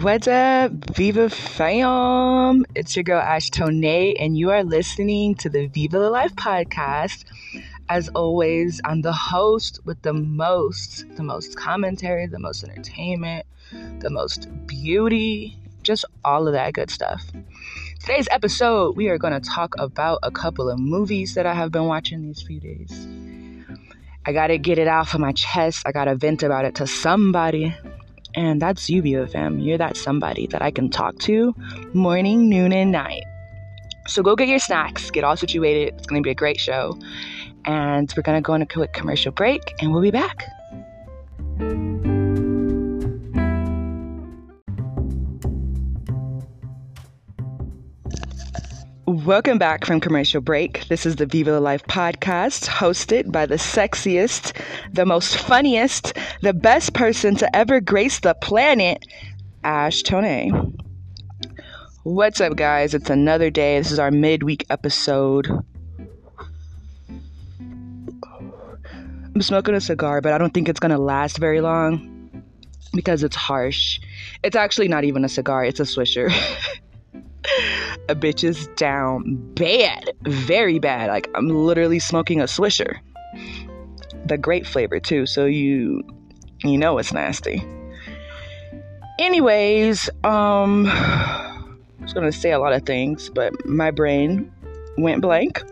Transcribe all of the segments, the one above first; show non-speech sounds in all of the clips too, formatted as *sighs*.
What's up, Viva fam? It's your girl Ash Tone, and you are listening to the Viva La Life podcast. As always, I'm the host with the most, the most commentary, the most entertainment, the most beauty, just all of that good stuff. Today's episode, we are going to talk about a couple of movies that I have been watching these few days. I got to get it off of my chest. I got to vent about it to somebody. And that's you, BFM. You're that somebody that I can talk to morning, noon, and night. So go get your snacks, get all situated. It's going to be a great show. And we're going to go on a quick commercial break, and we'll be back. Welcome back from commercial break. This is the Viva La Life podcast, hosted by the sexiest, the most funniest, the best person to ever grace the planet, Ash Tone. What's up, guys? It's another day. This is our midweek episode. I'm smoking a cigar, but I don't think it's gonna last very long because it's harsh. It's actually not even a cigar, it's a swisher. *laughs* a bitch is down bad, very bad. Like I'm literally smoking a swisher. The grape flavor too, so you you know it's nasty. Anyways, um I was gonna say a lot of things, but my brain went blank.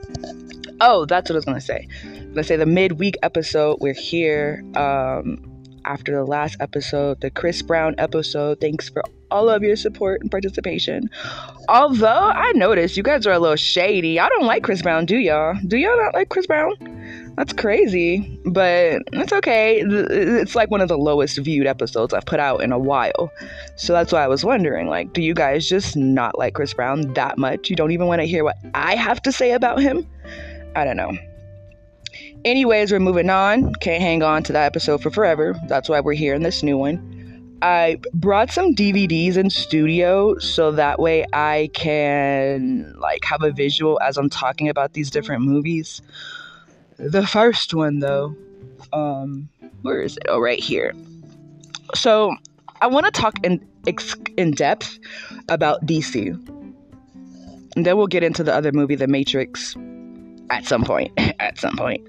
Oh, that's what I was gonna say. Let's say the midweek episode, we're here. Um after the last episode, the Chris Brown episode. Thanks for all of your support and participation. Although I noticed you guys are a little shady. I don't like Chris Brown, do y'all? Do y'all not like Chris Brown? That's crazy, but it's okay. It's like one of the lowest viewed episodes I've put out in a while. So that's why I was wondering like, do you guys just not like Chris Brown that much? You don't even want to hear what I have to say about him? I don't know. Anyways, we're moving on. Can't hang on to that episode for forever. That's why we're here in this new one. I brought some DVDs in studio so that way I can like have a visual as I'm talking about these different movies. The first one though, um, where is it? Oh, right here. So I want to talk in in depth about DC, and then we'll get into the other movie, The Matrix, at some point. *laughs* at some point.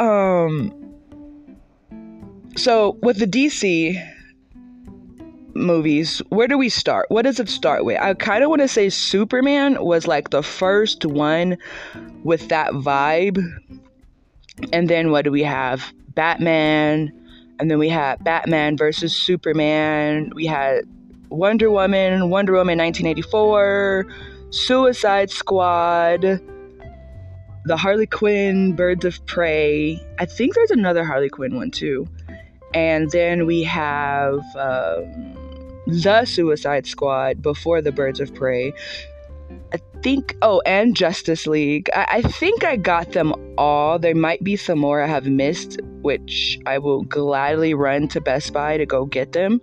Um so with the DC movies, where do we start? What does it start with? I kind of want to say Superman was like the first one with that vibe. And then what do we have? Batman, and then we had Batman versus Superman. We had Wonder Woman, Wonder Woman 1984, Suicide Squad, the Harley Quinn, Birds of Prey. I think there's another Harley Quinn one too. And then we have um, the Suicide Squad before the Birds of Prey. I think, oh, and Justice League. I, I, think I got them all. There might be some more I have missed, which I will gladly run to Best Buy to go get them,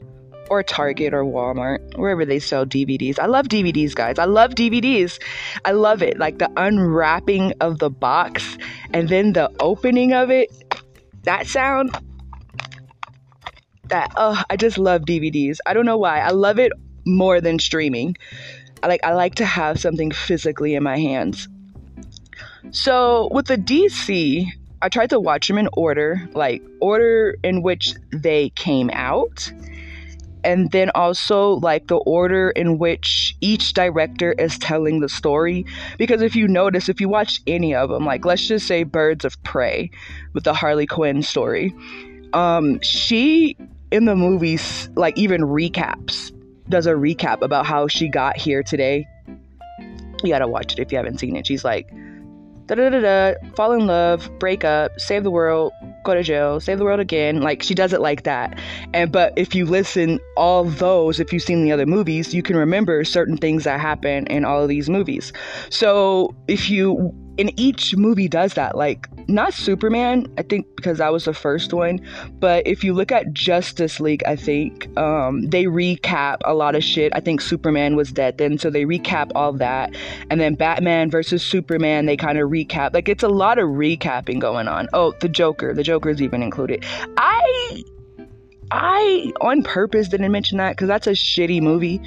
or Target or Walmart, wherever they sell DVDs. I love DVDs, guys. I love DVDs. I love it. Like the unwrapping of the box and then the opening of it. That sound, that oh I just love DVDs. I don't know why. I love it more than streaming. I like I like to have something physically in my hands. So with the DC, I tried to watch them in order, like order in which they came out. And then also like the order in which each director is telling the story. Because if you notice, if you watch any of them, like let's just say Birds of Prey with the Harley Quinn story, um, she in the movies, like even recaps, does a recap about how she got here today. You gotta watch it if you haven't seen it. She's like, da da da da, fall in love, break up, save the world, go to jail, save the world again. Like she does it like that. And but if you listen all those, if you've seen the other movies, you can remember certain things that happen in all of these movies. So if you in each movie does that. Like not Superman, I think because that was the first one, but if you look at Justice League, I think um, they recap a lot of shit. I think Superman was dead then, so they recap all that, and then Batman versus Superman, they kind of recap. Like it's a lot of recapping going on. Oh, the Joker, the joker's even included. I I on purpose didn't mention that because that's a shitty movie.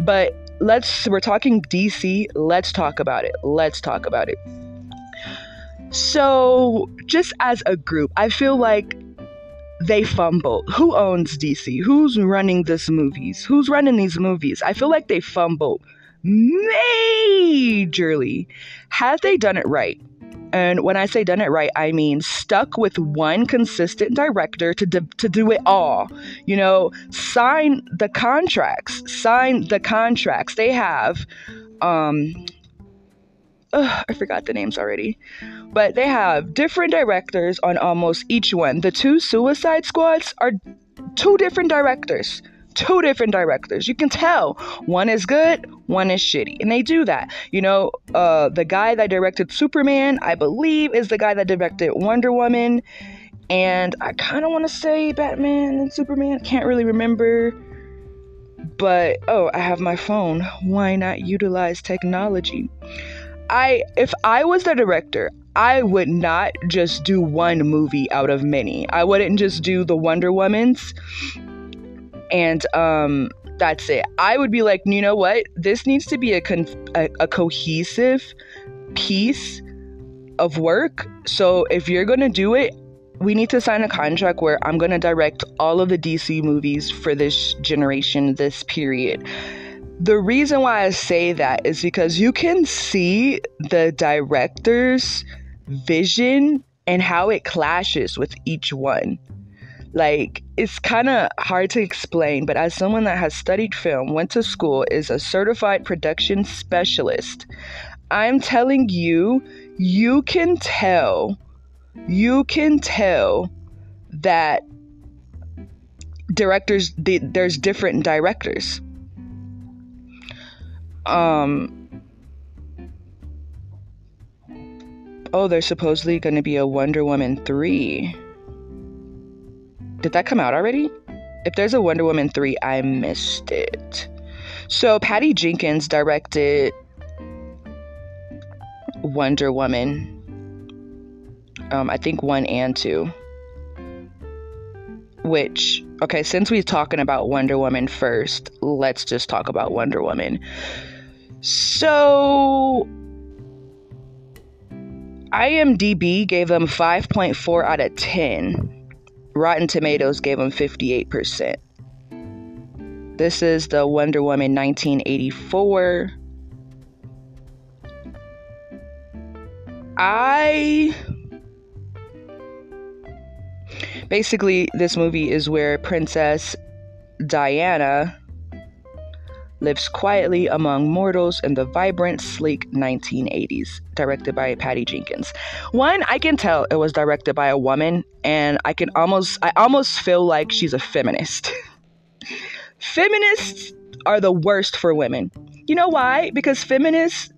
But let's we're talking DC. Let's talk about it. Let's talk about it. So, just as a group, I feel like they fumbled. Who owns DC? Who's running this movies? Who's running these movies? I feel like they fumbled majorly. Had they done it right? And when I say done it right, I mean stuck with one consistent director to, do, to do it all. You know, sign the contracts, sign the contracts. They have, um, ugh, I forgot the names already, but they have different directors on almost each one. The two Suicide Squads are two different directors two different directors. You can tell one is good, one is shitty. And they do that. You know, uh, the guy that directed Superman, I believe, is the guy that directed Wonder Woman. And I kind of want to say Batman and Superman. Can't really remember. But oh, I have my phone. Why not utilize technology? I if I was the director, I would not just do one movie out of many. I wouldn't just do the Wonder Woman's and um, that's it. I would be like, you know what? This needs to be a, con- a, a cohesive piece of work. So if you're gonna do it, we need to sign a contract where I'm gonna direct all of the DC movies for this generation, this period. The reason why I say that is because you can see the director's vision and how it clashes with each one. Like, it's kind of hard to explain, but as someone that has studied film, went to school, is a certified production specialist, I'm telling you, you can tell, you can tell that directors, there's different directors. Um, oh, there's supposedly going to be a Wonder Woman 3. Did that come out already? If there's a Wonder Woman 3, I missed it. So Patty Jenkins directed Wonder Woman. Um, I think one and two. Which, okay, since we're talking about Wonder Woman first, let's just talk about Wonder Woman. So, IMDb gave them 5.4 out of 10 Rotten Tomatoes gave them 58%. This is the Wonder Woman 1984. I. Basically, this movie is where Princess Diana lives quietly among mortals in the vibrant, sleek 1980s, directed by Patty Jenkins. One, I can tell it was directed by a woman, and I can almost, I almost feel like she's a feminist. *laughs* Feminists are the worst for women. You know why? Because feminists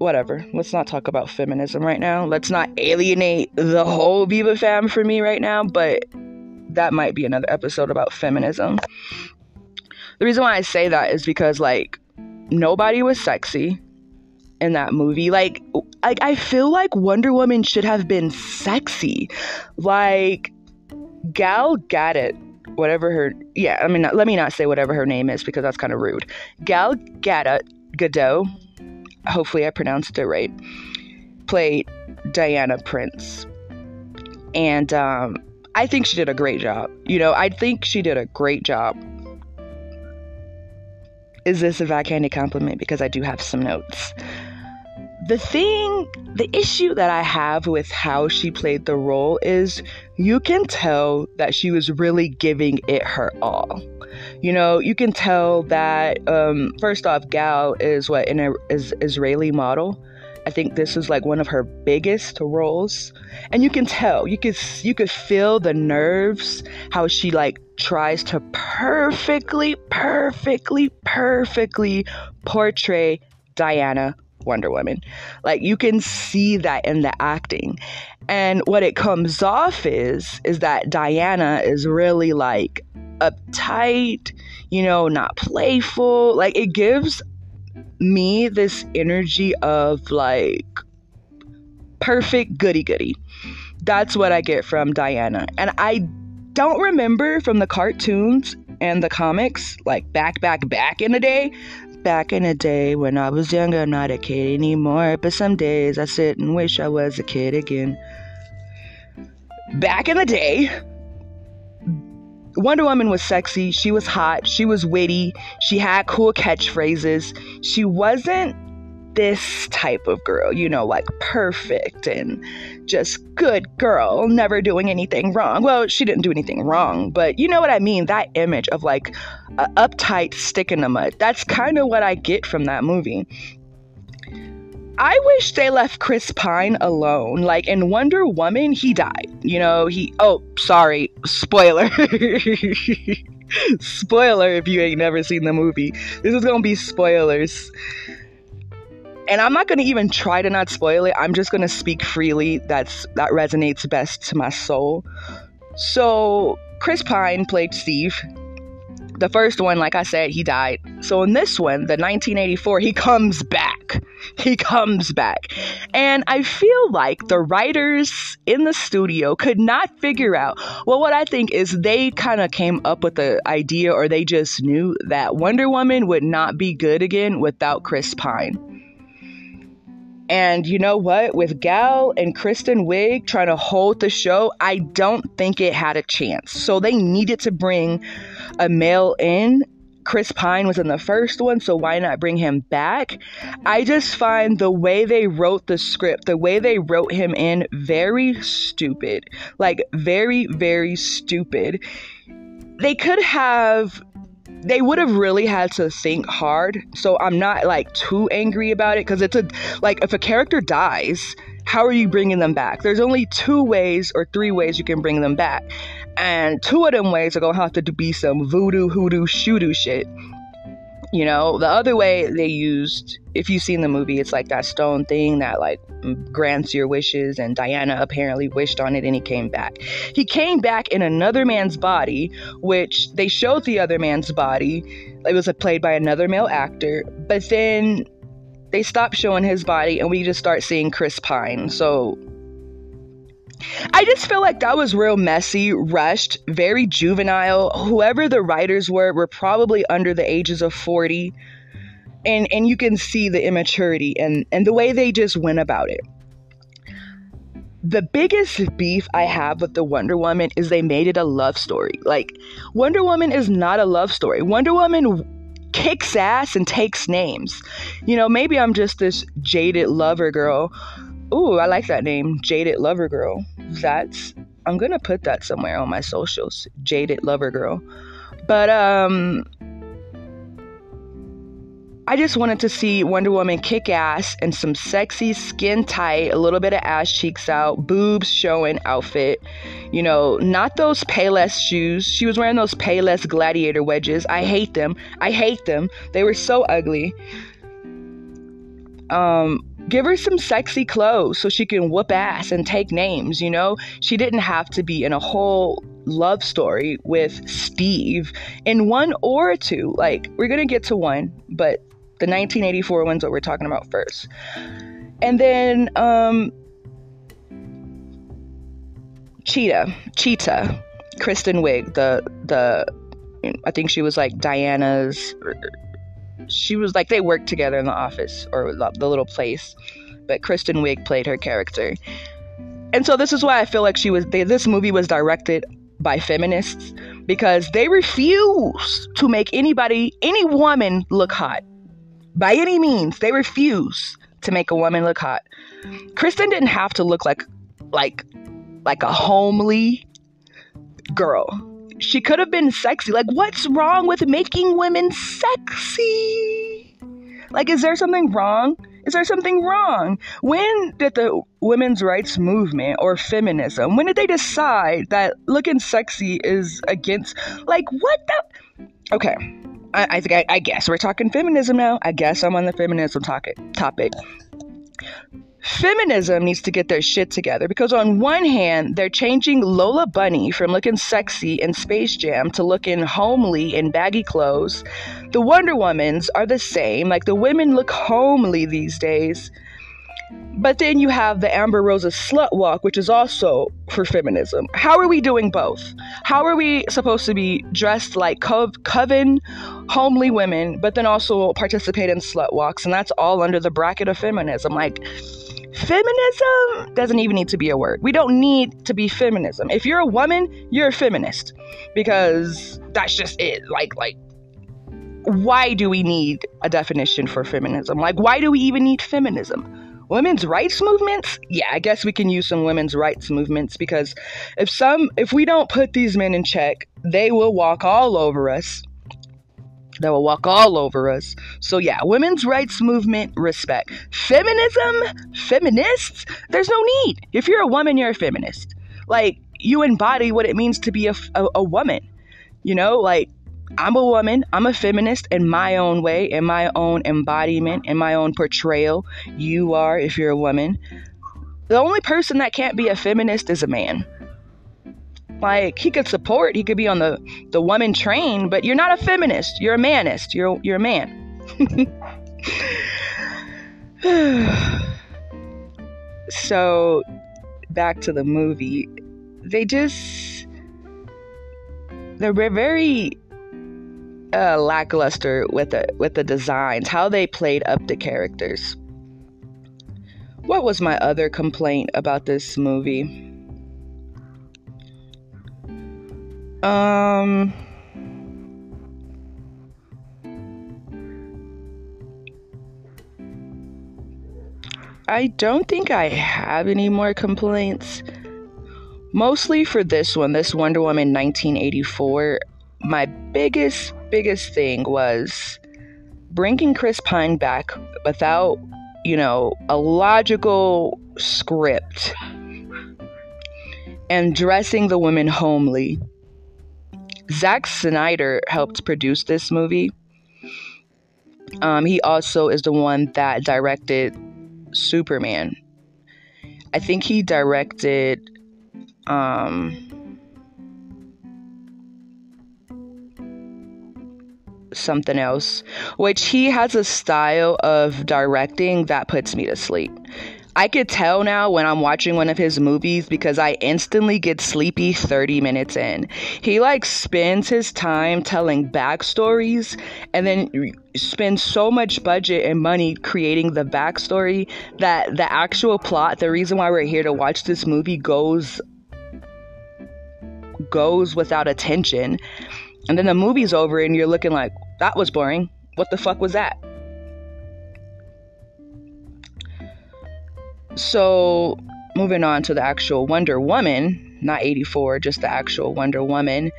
whatever. Let's not talk about feminism right now. Let's not alienate the whole Viva fam for me right now, but that might be another episode about feminism. The reason why I say that is because like nobody was sexy in that movie. Like like I feel like Wonder Woman should have been sexy. Like Gal Gadot, whatever her yeah, I mean let me not say whatever her name is because that's kind of rude. Gal Gadot, Gadot, hopefully I pronounced it right, played Diana Prince. And um I think she did a great job. You know, I think she did a great job is this a backhanded compliment? Because I do have some notes. The thing, the issue that I have with how she played the role is you can tell that she was really giving it her all. You know, you can tell that, um, first off, Gal is what, an is Israeli model. I think this is like one of her biggest roles. And you can tell, you could you could feel the nerves, how she like tries to perfectly, perfectly, perfectly portray Diana Wonder Woman. Like you can see that in the acting. And what it comes off is is that Diana is really like uptight, you know, not playful. Like it gives me this energy of like perfect goody goody. That's what I get from Diana. And I don't remember from the cartoons and the comics, like back, back, back in the day, back in the day when I was younger, I'm not a kid anymore. But some days I sit and wish I was a kid again. Back in the day, Wonder Woman was sexy. She was hot. She was witty. She had cool catchphrases. She wasn't this type of girl, you know, like perfect and just good girl, never doing anything wrong. Well, she didn't do anything wrong, but you know what I mean? That image of like uptight stick in the mud. That's kind of what I get from that movie. I wish they left Chris Pine alone. Like in Wonder Woman, he died. You know, he. Oh, sorry. Spoiler. *laughs* Spoiler if you ain't never seen the movie. This is gonna be spoilers. And I'm not gonna even try to not spoil it. I'm just gonna speak freely. That's that resonates best to my soul. So Chris Pine played Steve the first one, like I said, he died. So in this one, the 1984, he comes back. He comes back. And I feel like the writers in the studio could not figure out. Well, what I think is they kind of came up with the idea, or they just knew that Wonder Woman would not be good again without Chris Pine. And you know what? With Gal and Kristen Wiig trying to hold the show, I don't think it had a chance. So they needed to bring a male in. Chris Pine was in the first one, so why not bring him back? I just find the way they wrote the script, the way they wrote him in, very stupid. Like, very, very stupid. They could have they would have really had to think hard. So I'm not like too angry about it because it's a like if a character dies, how are you bringing them back? There's only two ways or three ways you can bring them back, and two of them ways are gonna have to be some voodoo, hoodoo, shoodoo shit. You know, the other way they used, if you've seen the movie, it's like that stone thing that like grants your wishes, and Diana apparently wished on it and he came back. He came back in another man's body, which they showed the other man's body. It was played by another male actor, but then they stopped showing his body and we just start seeing Chris Pine. So I just feel like that was real messy, rushed, very juvenile. Whoever the writers were were probably under the ages of 40. And and you can see the immaturity and and the way they just went about it. The biggest beef I have with the Wonder Woman is they made it a love story. Like Wonder Woman is not a love story. Wonder Woman kicks ass and takes names. You know, maybe I'm just this jaded lover girl Ooh, I like that name, Jaded Lover Girl. That's I'm gonna put that somewhere on my socials, Jaded Lover Girl. But um, I just wanted to see Wonder Woman kick ass in some sexy, skin tight, a little bit of ass cheeks out, boobs showing outfit. You know, not those Payless shoes. She was wearing those Payless gladiator wedges. I hate them. I hate them. They were so ugly. Um, give her some sexy clothes so she can whoop ass and take names, you know? She didn't have to be in a whole love story with Steve in one or two. Like, we're gonna get to one, but the 1984 one's what we're talking about first. And then, um, Cheetah, Cheetah, Kristen Wiig, the, the, I think she was like Diana's she was like they worked together in the office or the little place, but Kristen Wiig played her character. And so this is why I feel like she was they, this movie was directed by feminists because they refuse to make anybody any woman look hot. By any means, they refuse to make a woman look hot. Kristen didn't have to look like like like a homely girl she could have been sexy. Like, what's wrong with making women sexy? Like, is there something wrong? Is there something wrong? When did the women's rights movement or feminism, when did they decide that looking sexy is against, like, what the? Okay, I, I think I, I guess we're talking feminism now. I guess I'm on the feminism topic. Topic feminism needs to get their shit together because on one hand they're changing lola bunny from looking sexy in space jam to looking homely in baggy clothes the wonder womans are the same like the women look homely these days But then you have the Amber Roses slut walk, which is also for feminism. How are we doing both? How are we supposed to be dressed like cov- coven, homely women, but then also participate in slut walks? And that's all under the bracket of feminism. Like, feminism doesn't even need to be a word. We don't need to be feminism. If you're a woman, you're a feminist because that's just it. Like, like, why do we need a definition for feminism? Like, why do we even need feminism? women's rights movements yeah i guess we can use some women's rights movements because if some if we don't put these men in check they will walk all over us they will walk all over us. So yeah women's rights movement respect. Feminism? Feminists? There's no need. If you're a woman you're a feminist. Like you embody what it means to be a, a, a woman. You know like I'm a woman, I'm a feminist in my own way, in my own embodiment, in my own portrayal. You are, if you're a woman. The only person that can't be a feminist is a man. Like he could support, he could be on the the woman train, but you're not a feminist. You're a manist. You're you're a man. *sighs* so back to the movie. They just they're very uh, lackluster with the with the designs, how they played up the characters. What was my other complaint about this movie? Um. I don't think I have any more complaints. Mostly for this one, this Wonder Woman 1984. My biggest biggest thing was bringing Chris Pine back without, you know, a logical script and dressing the women homely. Zack Snyder helped produce this movie. Um, he also is the one that directed Superman. I think he directed um, something else, which he has a style of directing that puts me to sleep. I could tell now when I'm watching one of his movies because I instantly get sleepy 30 minutes in. He like spends his time telling backstories and then spends so much budget and money creating the backstory that the actual plot, the reason why we're here to watch this movie goes goes without attention. And then the movie's over and you're looking like, that was boring. What the fuck was that? So, moving on to the actual Wonder Woman, not 84, just the actual Wonder Woman.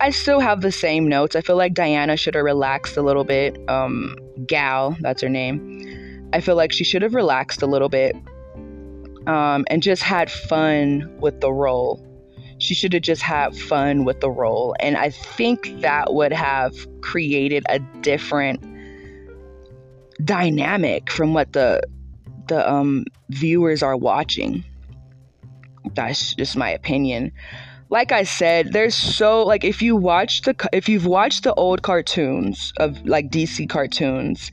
I still have the same notes. I feel like Diana should have relaxed a little bit. Um, Gal, that's her name. I feel like she should have relaxed a little bit um, and just had fun with the role she should have just had fun with the role. And I think that would have created a different dynamic from what the the um, viewers are watching. That's just my opinion. Like I said, there's so like if you watch the if you've watched the old cartoons of like DC cartoons,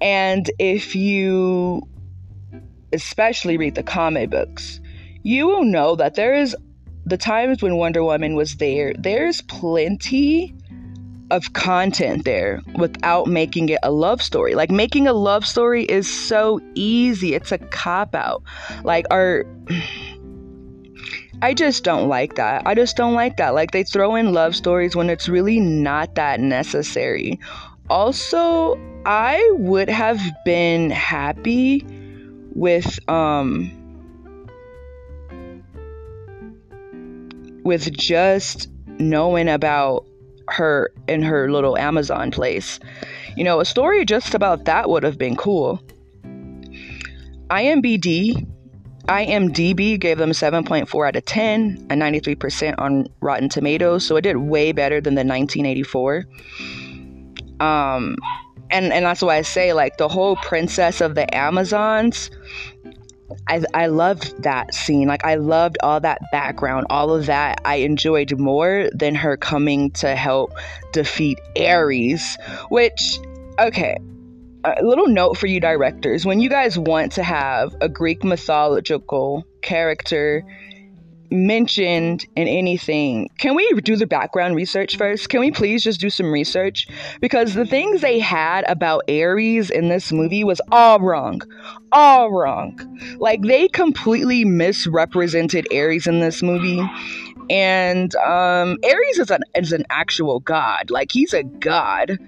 and if you especially read the comic books, you will know that there is the times when Wonder Woman was there, there's plenty of content there without making it a love story. Like making a love story is so easy. It's a cop out. Like our *sighs* I just don't like that. I just don't like that. Like they throw in love stories when it's really not that necessary. Also, I would have been happy with um with just knowing about her in her little Amazon place. You know, a story just about that would have been cool. IMBD IMDb gave them 7.4 out of 10 and 93% on Rotten Tomatoes, so it did way better than the 1984. Um, and and that's why I say like the whole Princess of the Amazons I, I loved that scene. Like, I loved all that background, all of that. I enjoyed more than her coming to help defeat Ares, which, okay, a little note for you directors when you guys want to have a Greek mythological character mentioned in anything, can we do the background research first? Can we please just do some research? Because the things they had about Ares in this movie was all wrong. All wrong. Like, they completely misrepresented Ares in this movie. And um, Ares is an, is an actual god. Like, he's a god.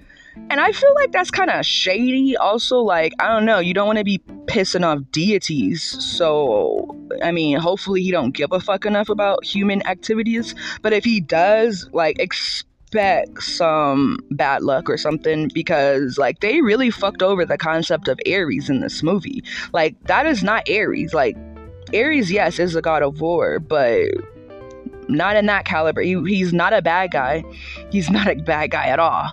And I feel like that's kind of shady. Also, like, I don't know, you don't want to be pissing off deities. So, I mean, hopefully he don't give a fuck enough about human activities. But if he does, like, expect some bad luck or something because, like, they really fucked over the concept of Ares in this movie. Like, that is not Ares. Like, Ares, yes, is a god of war, but not in that caliber. He, he's not a bad guy. He's not a bad guy at all.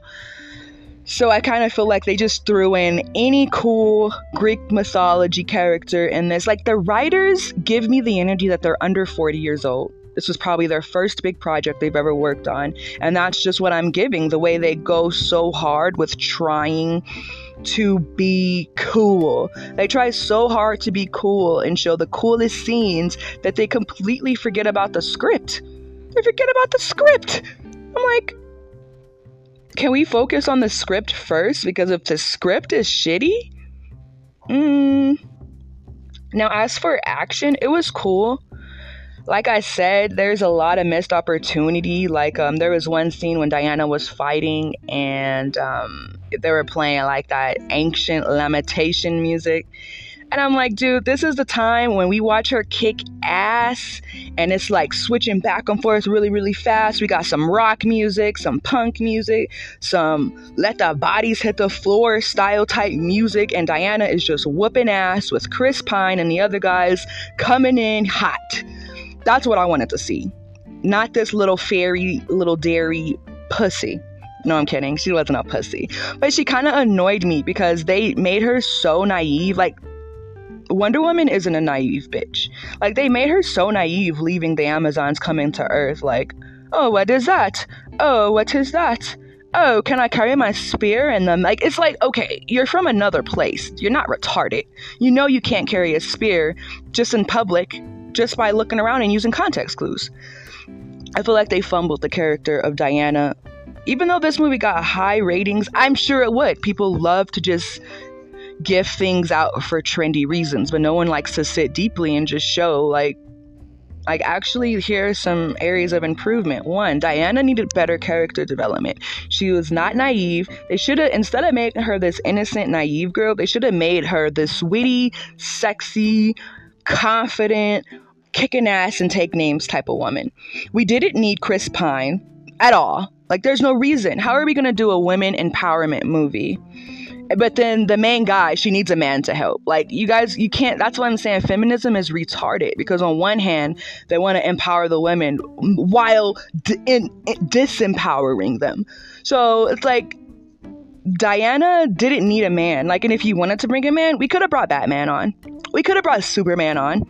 So I kind of feel like they just threw in any cool Greek mythology character in this. Like the writers give me the energy that they're under 40 years old. This was probably their first big project they've ever worked on. And that's just what I'm giving the way they go so hard with trying to be cool. They try so hard to be cool and show the coolest scenes that they completely forget about the script. They forget about the script. I'm like, can we focus on the script first? Because if the script is shitty, mm. now as for action, it was cool. Like I said, there's a lot of missed opportunity. Like um, there was one scene when Diana was fighting and um, they were playing like that ancient lamentation music and I'm like, dude, this is the time when we watch her kick ass and it's like switching back and forth really, really fast. We got some rock music, some punk music, some let the bodies hit the floor style type music. And Diana is just whooping ass with Chris Pine and the other guys coming in hot. That's what I wanted to see. Not this little fairy, little dairy pussy. No, I'm kidding. She wasn't a pussy. But she kind of annoyed me because they made her so naive. Like, Wonder Woman isn't a naive bitch. Like, they made her so naive leaving the Amazons coming to Earth. Like, oh, what is that? Oh, what is that? Oh, can I carry my spear? And then, like, it's like, okay, you're from another place. You're not retarded. You know you can't carry a spear just in public just by looking around and using context clues. I feel like they fumbled the character of Diana. Even though this movie got high ratings, I'm sure it would. People love to just give things out for trendy reasons, but no one likes to sit deeply and just show like like actually here are some areas of improvement. One, Diana needed better character development. She was not naive. They should have instead of making her this innocent naive girl, they should have made her this witty, sexy, confident, kicking ass and take names type of woman. We didn't need Chris Pine at all. Like there's no reason. How are we going to do a women empowerment movie? But then the main guy she needs a man to help. Like you guys you can't that's what i'm saying feminism is retarded. Because on one hand they want to empower the women while d- in, in, disempowering them. So it's like diana didn't need a man. Like and if you wanted to bring a man we could have brought batman on. We could have brought superman on.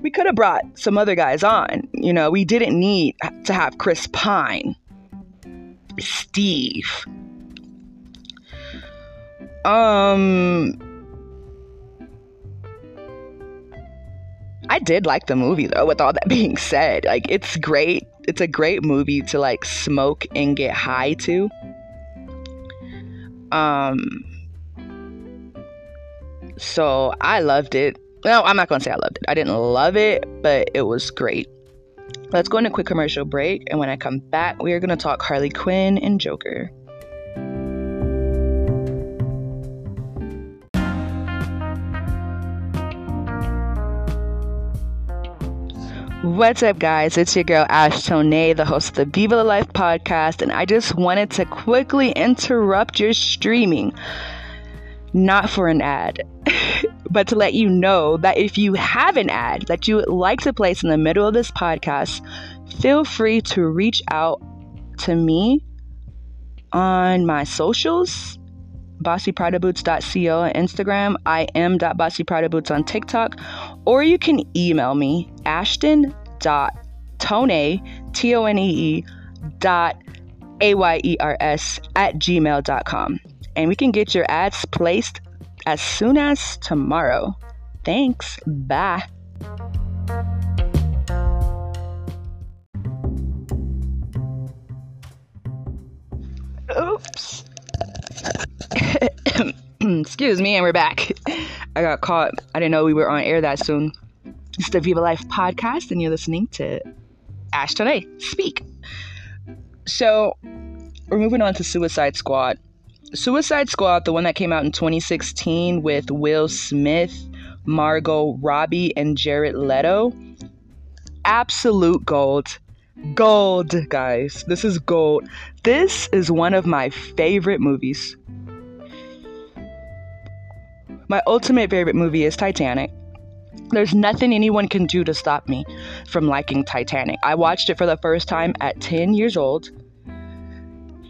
We could have brought some other guys on. You know we didn't need to have chris pine steve um I did like the movie though, with all that *laughs* being said. Like it's great. It's a great movie to like smoke and get high to. Um so I loved it. No, I'm not gonna say I loved it. I didn't love it, but it was great. Let's go into a quick commercial break, and when I come back, we are gonna talk Harley Quinn and Joker. What's up, guys? It's your girl Ash Tonee, the host of the Viva Life podcast, and I just wanted to quickly interrupt your streaming. Not for an ad, *laughs* but to let you know that if you have an ad that you would like to place in the middle of this podcast, feel free to reach out to me on my socials bossypradaboots.co on Instagram, I am.bossypradaboots on TikTok, or you can email me, ashton.tonee, T-O-N-E-E, dot A Y E R S, at gmail.com. And we can get your ads placed as soon as tomorrow. Thanks. Bye. Oops. *laughs* *clears throat* Excuse me, and we're back. I got caught. I didn't know we were on air that soon. It's the Viva Life podcast, and you're listening to Ash Tonee Speak. So, we're moving on to Suicide Squad. Suicide Squad, the one that came out in 2016 with Will Smith, Margot Robbie, and Jared Leto. Absolute gold. Gold, guys. This is gold. This is one of my favorite movies. My ultimate favorite movie is Titanic. There's nothing anyone can do to stop me from liking Titanic. I watched it for the first time at 10 years old.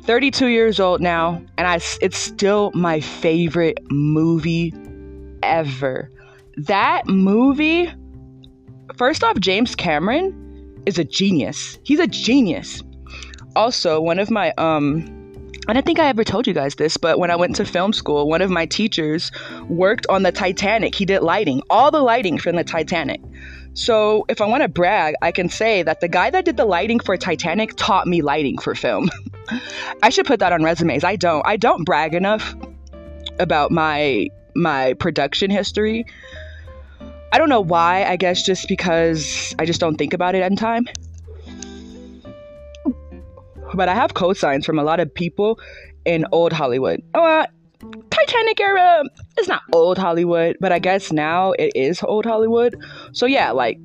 32 years old now, and I, it's still my favorite movie ever. That movie, first off, James Cameron is a genius. He's a genius. Also, one of my um I don't think I ever told you guys this, but when I went to film school, one of my teachers worked on the Titanic. He did lighting, all the lighting from the Titanic. So, if I want to brag, I can say that the guy that did the lighting for Titanic taught me lighting for film. *laughs* I should put that on resumes. I don't. I don't brag enough about my my production history. I don't know why. I guess just because I just don't think about it in time. But I have cosigns from a lot of people in old Hollywood. Oh, uh, Titanic era is not old Hollywood, but I guess now it is old Hollywood. So yeah, like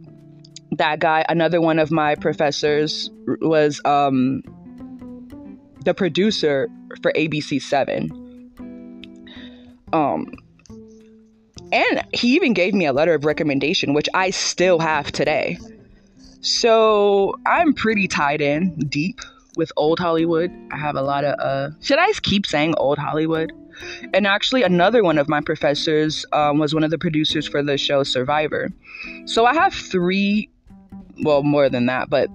that guy. Another one of my professors was um, the producer for ABC Seven. Um, and he even gave me a letter of recommendation, which I still have today. So I'm pretty tied in deep with old Hollywood. I have a lot of, uh, should I keep saying old Hollywood? And actually, another one of my professors um, was one of the producers for the show Survivor. So I have three, well, more than that, but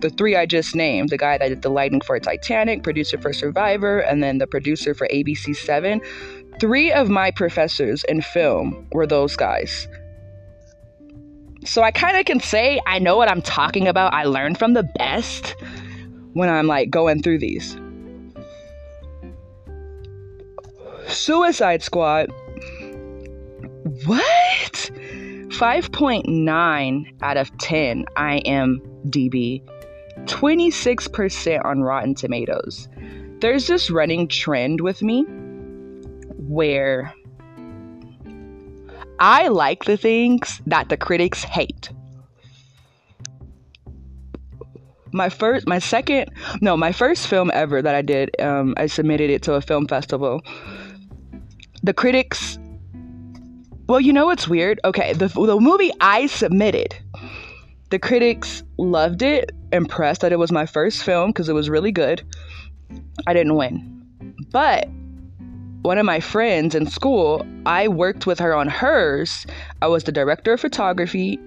the three I just named the guy that did the lighting for Titanic, producer for Survivor, and then the producer for ABC 7 Three of my professors in film were those guys. So I kind of can say I know what I'm talking about. I learned from the best when I'm like going through these. Suicide Squad. What? 5.9 out of 10 IMDb. 26% on Rotten Tomatoes. There's this running trend with me where I like the things that the critics hate. My first, my second, no, my first film ever that I did, um, I submitted it to a film festival. The critics, well, you know what's weird? Okay, the, the movie I submitted, the critics loved it, impressed that it was my first film because it was really good. I didn't win. But one of my friends in school, I worked with her on hers. I was the director of photography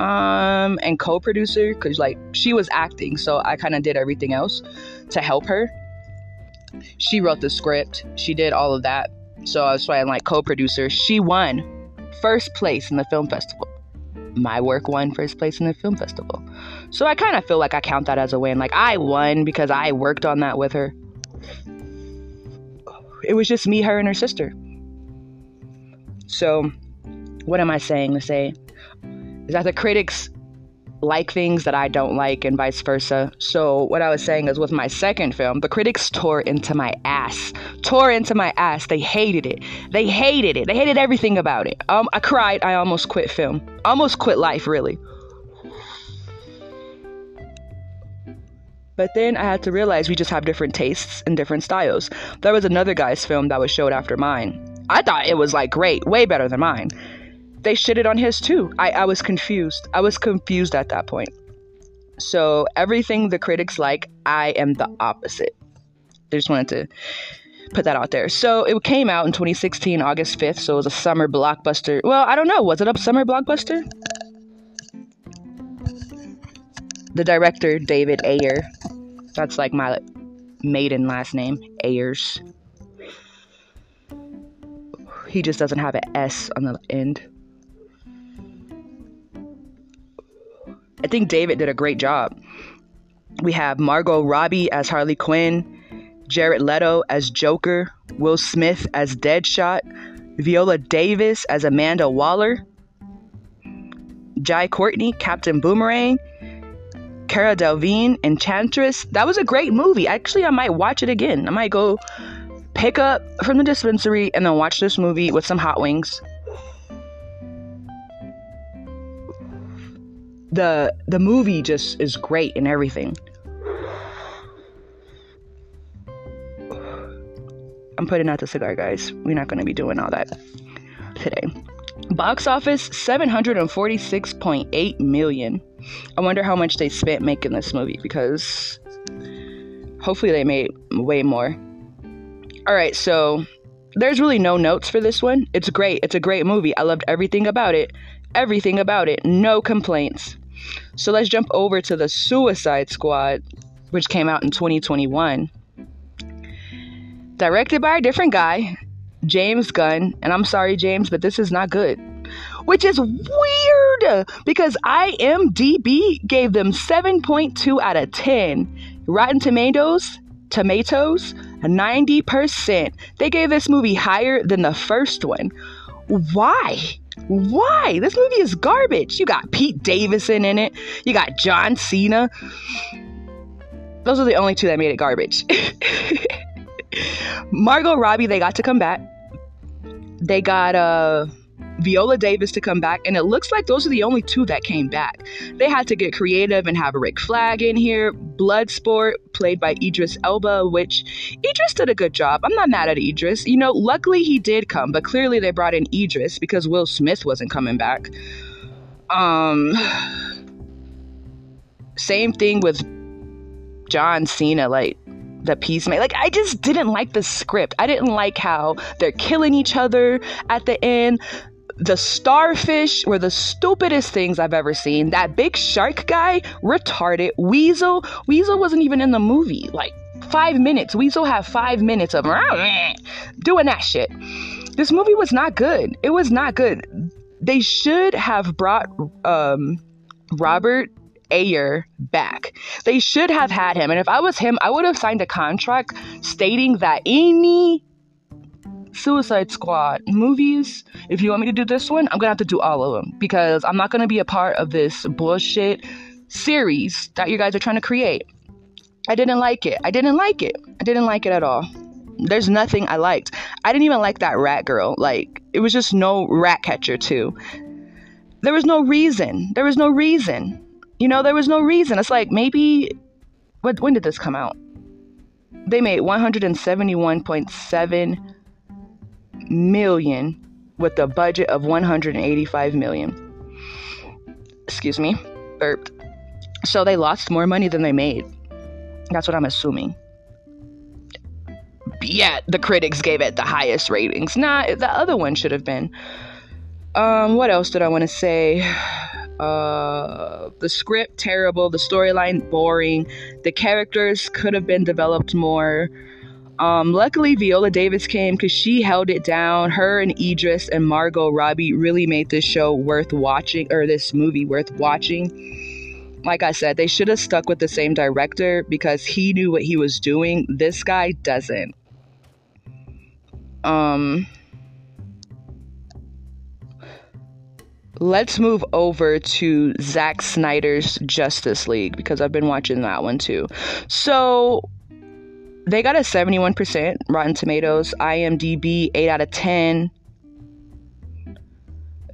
um, and co-producer because like she was acting, so I kind of did everything else to help her. She wrote the script. She did all of that. So I was trying like co-producer. She won first place in the film festival. My work won first place in the film festival. So I kind of feel like I count that as a win. Like I won because I worked on that with her it was just me, her, and her sister. So, what am I saying to say? Is that the critics like things that I don't like, and vice versa. So, what I was saying is with my second film, the critics tore into my ass. Tore into my ass. They hated it. They hated it. They hated everything about it. Um, I cried. I almost quit film. Almost quit life, really. But then I had to realize we just have different tastes and different styles. There was another guy's film that was showed after mine. I thought it was like great, way better than mine. They shitted on his too. I, I was confused. I was confused at that point. So everything the critics like, I am the opposite. I just wanted to put that out there. So it came out in 2016, August 5th. So it was a summer blockbuster. Well, I don't know. Was it a summer blockbuster? The director, David Ayer, that's like my maiden last name, Ayers. He just doesn't have an S on the end. I think David did a great job. We have Margot Robbie as Harley Quinn, Jared Leto as Joker, Will Smith as Deadshot, Viola Davis as Amanda Waller, Jai Courtney, Captain Boomerang, Cara Delevingne, Enchantress. That was a great movie. Actually, I might watch it again. I might go pick up from the dispensary and then watch this movie with some hot wings. The the movie just is great and everything. I'm putting out the cigar, guys. We're not going to be doing all that today. Box office 746.8 million. I wonder how much they spent making this movie because hopefully they made way more. All right, so there's really no notes for this one. It's great. It's a great movie. I loved everything about it. Everything about it. No complaints. So let's jump over to the Suicide Squad, which came out in 2021 directed by a different guy, James Gunn. And I'm sorry, James, but this is not good. Which is weird because IMDb gave them 7.2 out of 10. Rotten Tomatoes, tomatoes, 90%. They gave this movie higher than the first one. Why? Why? This movie is garbage. You got Pete Davidson in it. You got John Cena. Those are the only two that made it garbage. *laughs* Margot Robbie, they got to come back. They got uh, Viola Davis to come back, and it looks like those are the only two that came back. They had to get creative and have a Rick Flag in here. Bloodsport, played by Idris Elba, which Idris did a good job. I'm not mad at Idris. You know, luckily he did come, but clearly they brought in Idris because Will Smith wasn't coming back. Um, same thing with John Cena. Like, the peacemaker. Like, I just didn't like the script. I didn't like how they're killing each other at the end. The starfish were the stupidest things I've ever seen. That big shark guy, retarded. Weasel, Weasel wasn't even in the movie. Like, five minutes. Weasel had five minutes of *laughs* doing that shit. This movie was not good. It was not good. They should have brought um, Robert Ayer back. They should have had him. And if I was him, I would have signed a contract stating that any Suicide Squad movies, if you want me to do this one, I'm gonna have to do all of them because I'm not gonna be a part of this bullshit series that you guys are trying to create. I didn't like it. I didn't like it. I didn't like it at all. There's nothing I liked. I didn't even like that rat girl. Like, it was just no rat catcher, too. There was no reason. There was no reason. You know, there was no reason. It's like maybe what when did this come out? They made 171.7 million with a budget of 185 million. Excuse me, burped. So they lost more money than they made. That's what I'm assuming. Yet the critics gave it the highest ratings. Nah, the other one should have been. Um, what else did I want to say? *sighs* Uh, the script terrible, the storyline boring, the characters could have been developed more. Um, luckily, Viola Davis came because she held it down. Her and Idris and Margot Robbie really made this show worth watching, or this movie worth watching. Like I said, they should have stuck with the same director because he knew what he was doing. This guy doesn't. Um, let's move over to Zack Snyder's Justice League because I've been watching that one too. So they got a 71% Rotten Tomatoes, IMDb 8 out of 10.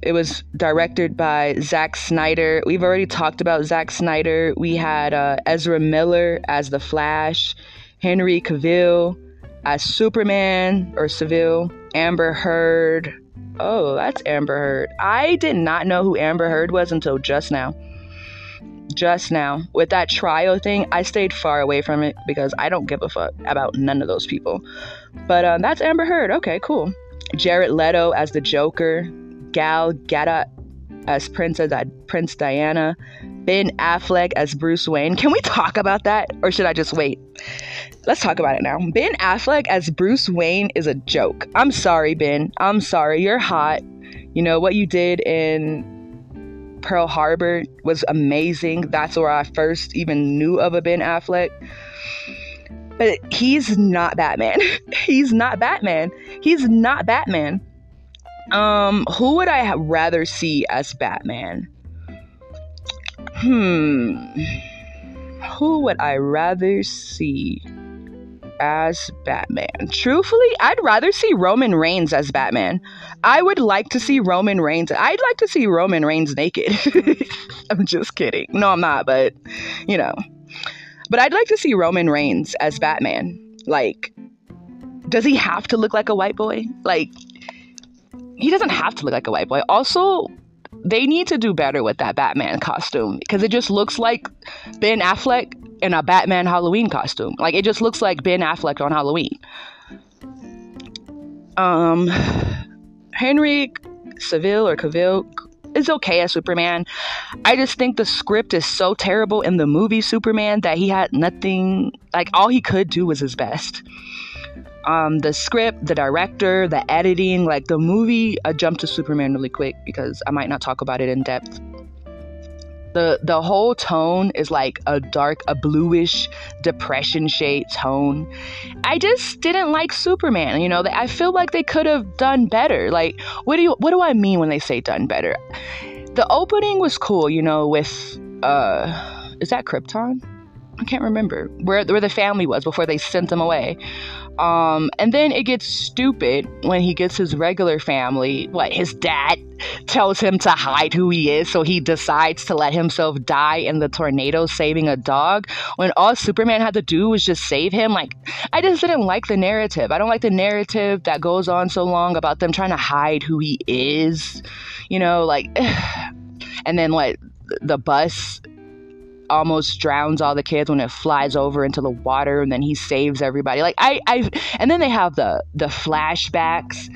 It was directed by Zack Snyder. We've already talked about Zack Snyder. We had uh, Ezra Miller as the Flash, Henry Cavill as Superman or Seville, Amber Heard Oh, that's Amber Heard. I did not know who Amber Heard was until just now. Just now. With that trial thing, I stayed far away from it because I don't give a fuck about none of those people. But um, that's Amber Heard. Okay, cool. Jared Leto as the Joker. Gal Gadot. as Princess Prince Diana, Ben Affleck as Bruce Wayne. Can we talk about that or should I just wait? Let's talk about it now. Ben Affleck as Bruce Wayne is a joke. I'm sorry, Ben. I'm sorry. You're hot. You know what you did in Pearl Harbor was amazing. That's where I first even knew of a Ben Affleck. But he's not Batman. *laughs* he's not Batman. He's not Batman. Um, who would I rather see as Batman? Hmm. Who would I rather see as Batman? Truthfully, I'd rather see Roman Reigns as Batman. I would like to see Roman Reigns. I'd like to see Roman Reigns naked. *laughs* I'm just kidding. No, I'm not, but you know. But I'd like to see Roman Reigns as Batman. Like, does he have to look like a white boy? Like, he doesn't have to look like a white boy. Also, they need to do better with that Batman costume because it just looks like Ben Affleck in a Batman Halloween costume. Like it just looks like Ben Affleck on Halloween. Um, Henry Cavill or Cavill is okay as Superman. I just think the script is so terrible in the movie Superman that he had nothing, like, all he could do was his best. Um, the script, the director, the editing, like the movie, I jumped to Superman really quick because I might not talk about it in depth the the whole tone is like a dark a bluish depression shade tone. I just didn't like superman you know i feel like they could have done better. Like what do you what do i mean when they say done better? The opening was cool you know with uh is that krypton? I can't remember where where the family was before they sent them away um, and then it gets stupid when he gets his regular family. What his dad tells him to hide who he is, so he decides to let himself die in the tornado saving a dog. When all Superman had to do was just save him. Like, I just didn't like the narrative. I don't like the narrative that goes on so long about them trying to hide who he is. You know, like, *sighs* and then what? The bus almost drowns all the kids when it flies over into the water and then he saves everybody. Like i i and then they have the the flashbacks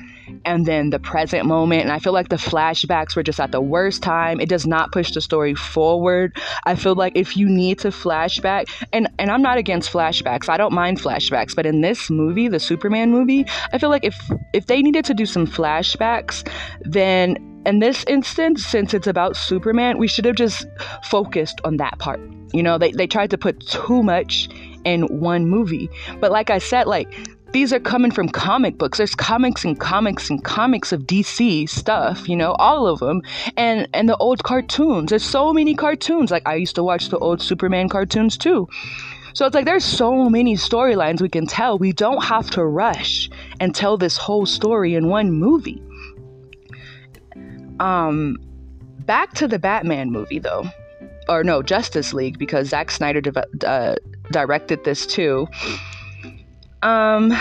and then the present moment. And i feel like the flashbacks were just at the worst time. It does not push the story forward. I feel like if you need to flashback and and i'm not against flashbacks. I don't mind flashbacks. But in this movie the superman movie i feel like if if they needed to do some flashbacks then in this instance, since it's about Superman, we should have just focused on that part. You know, they, they tried to put too much in one movie. But like I said, like these are coming from comic books. There's comics and comics and comics of DC stuff, you know, all of them. And and the old cartoons. There's so many cartoons. Like I used to watch the old Superman cartoons too. So it's like there's so many storylines we can tell. We don't have to rush and tell this whole story in one movie. Um, back to the Batman movie though, or no, Justice League because Zack Snyder di- uh, directed this too. Um,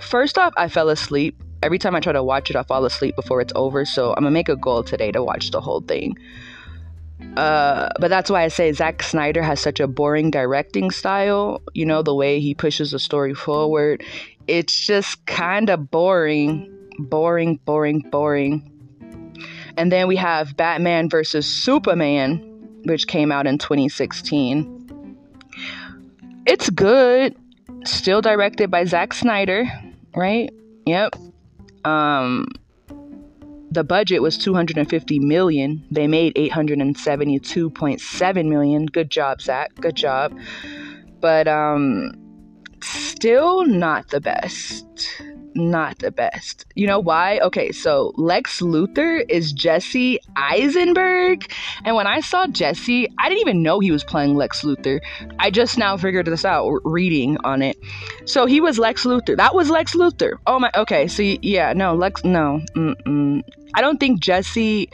first off, I fell asleep. Every time I try to watch it, I fall asleep before it's over. So I'm gonna make a goal today to watch the whole thing. Uh, but that's why I say Zack Snyder has such a boring directing style. You know, the way he pushes the story forward. It's just kind of boring boring, boring, boring. And then we have Batman versus Superman, which came out in 2016. It's good. Still directed by Zack Snyder, right? Yep. Um the budget was 250 million. They made 872.7 million. Good job, Zack. Good job. But um still not the best not the best. You know why? Okay, so Lex Luthor is Jesse Eisenberg. And when I saw Jesse, I didn't even know he was playing Lex Luthor. I just now figured this out reading on it. So he was Lex Luthor. That was Lex Luthor. Oh my, okay, so yeah, no, Lex, no. Mm-mm. I don't think Jesse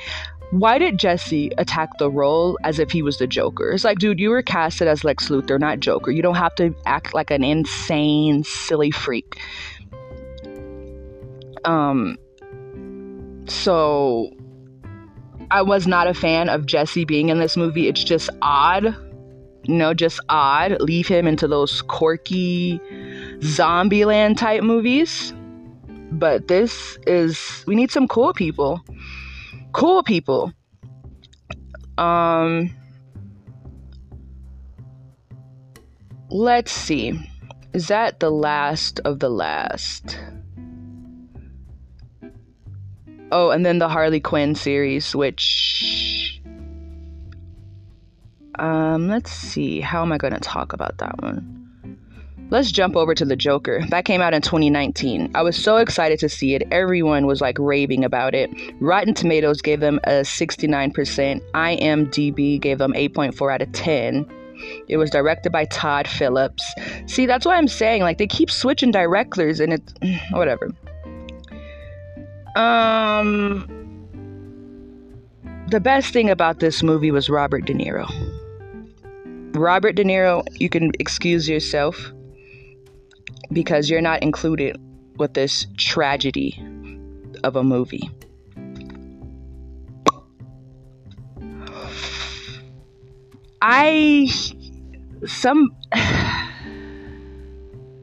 why did Jesse attack the role as if he was the Joker? It's like, dude, you were casted as Lex Luthor, not Joker. You don't have to act like an insane, silly freak. Um, so I was not a fan of Jesse being in this movie. It's just odd. Know, just odd. Leave him into those quirky Zombieland type movies. But this is, we need some cool people. cool people. Um, let's see. Is that the last of the last? Oh, and then the Harley Quinn series, which. Um, let's see. How am I going to talk about that one? Let's jump over to the Joker. That came out in 2019. I was so excited to see it. Everyone was like raving about it. Rotten Tomatoes gave them a 69%. IMDb gave them 8.4 out of 10. It was directed by Todd Phillips. See, that's why I'm saying like they keep switching directors and it's *clears throat* whatever. Um the best thing about this movie was Robert De Niro. Robert De Niro, you can excuse yourself because you're not included with this tragedy of a movie. I some *sighs*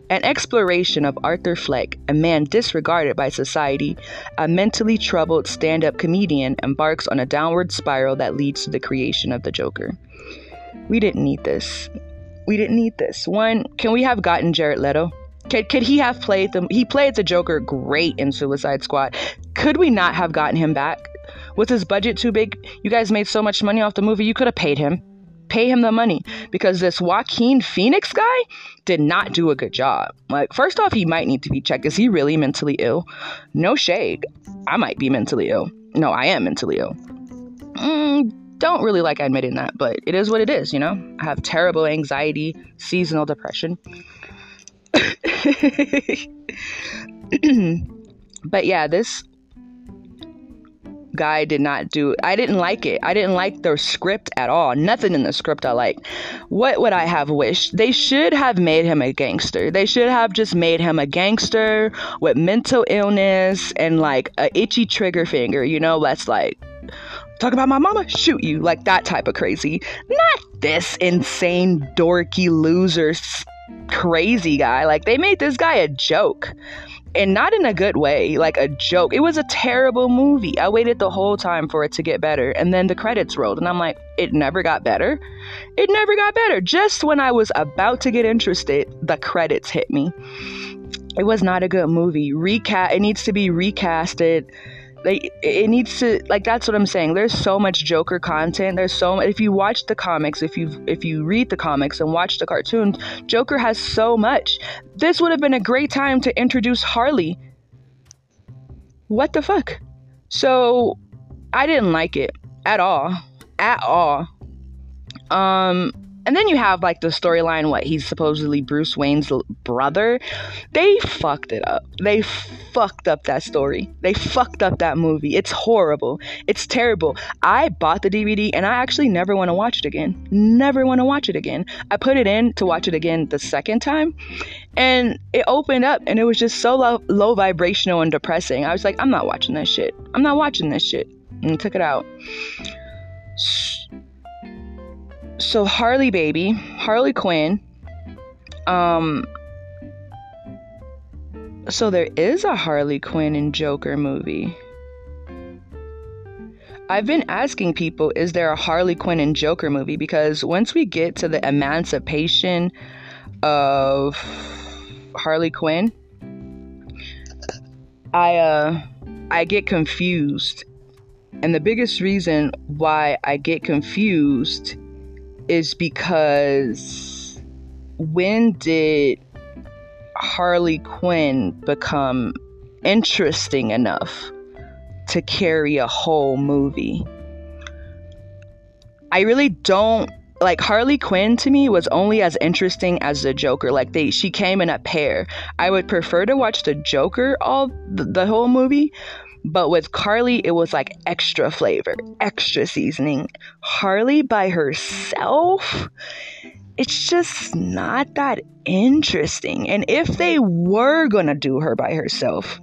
an exploration of Arthur Fleck, a man disregarded by society, a mentally troubled stand up comedian, embarks on a downward spiral that leads to the creation of the Joker. We didn't need this. We didn't need this. One, can we have gotten Jared Leto? Could, could he have played the he played the Joker great in Suicide Squad. Could we not have gotten him back? Was his budget too big? You guys made so much money off the movie, you could have paid him. Pay him the money because this Joaquin Phoenix guy did not do a good job. Like, first off, he might need to be checked. Is he really mentally ill? No shade. I might be mentally ill. No, I am mentally ill. Mm, don't really like admitting that, but it is what it is, you know? I have terrible anxiety, seasonal depression. *laughs* but yeah, this guy did not do I didn't like it. I didn't like the script at all. Nothing in the script I liked. What would I have wished? They should have made him a gangster. They should have just made him a gangster with mental illness and like a itchy trigger finger, you know, that's like talk about my mama, shoot you, like that type of crazy. Not this insane dorky loser crazy guy. Like they made this guy a joke. And not in a good way, like a joke. It was a terrible movie. I waited the whole time for it to get better. And then the credits rolled, and I'm like, it never got better. It never got better. Just when I was about to get interested, the credits hit me. It was not a good movie. Recast it needs to be recasted like it needs to like that's what i'm saying. There's so much joker content. There's so if you watch the comics if you if you read the comics and watch the cartoons joker has so much. This would have been a great time to introduce harley. What the fuck? So i didn't like it at all at all. Um and then you have like the storyline what he's supposedly Bruce Wayne's brother. They fucked it up. They fucked up that story. They fucked up that movie. It's horrible. It's terrible. I bought the DVD and I actually never want to watch it again. Never want to watch it again. I put it in to watch it again the second time and it opened up and it was just so low, low vibrational and depressing. I was like, I'm not watching this shit. I'm not watching this shit. And took it out so Harley baby, Harley Quinn. Um so there is a Harley Quinn and Joker movie. I've been asking people, is there a Harley Quinn and Joker movie? Because once we get to the emancipation of Harley Quinn, I uh I get confused. And the biggest reason why I get confused is because when did Harley Quinn become interesting enough to carry a whole movie? I really don't like Harley Quinn to me was only as interesting as the Joker. Like they she came in a pair. I would prefer to watch the Joker all the, the whole movie, but with Carly, it was like extra flavor, extra seasoning. Harley by herself, it's just not that interesting. And if they were gonna do her by herself,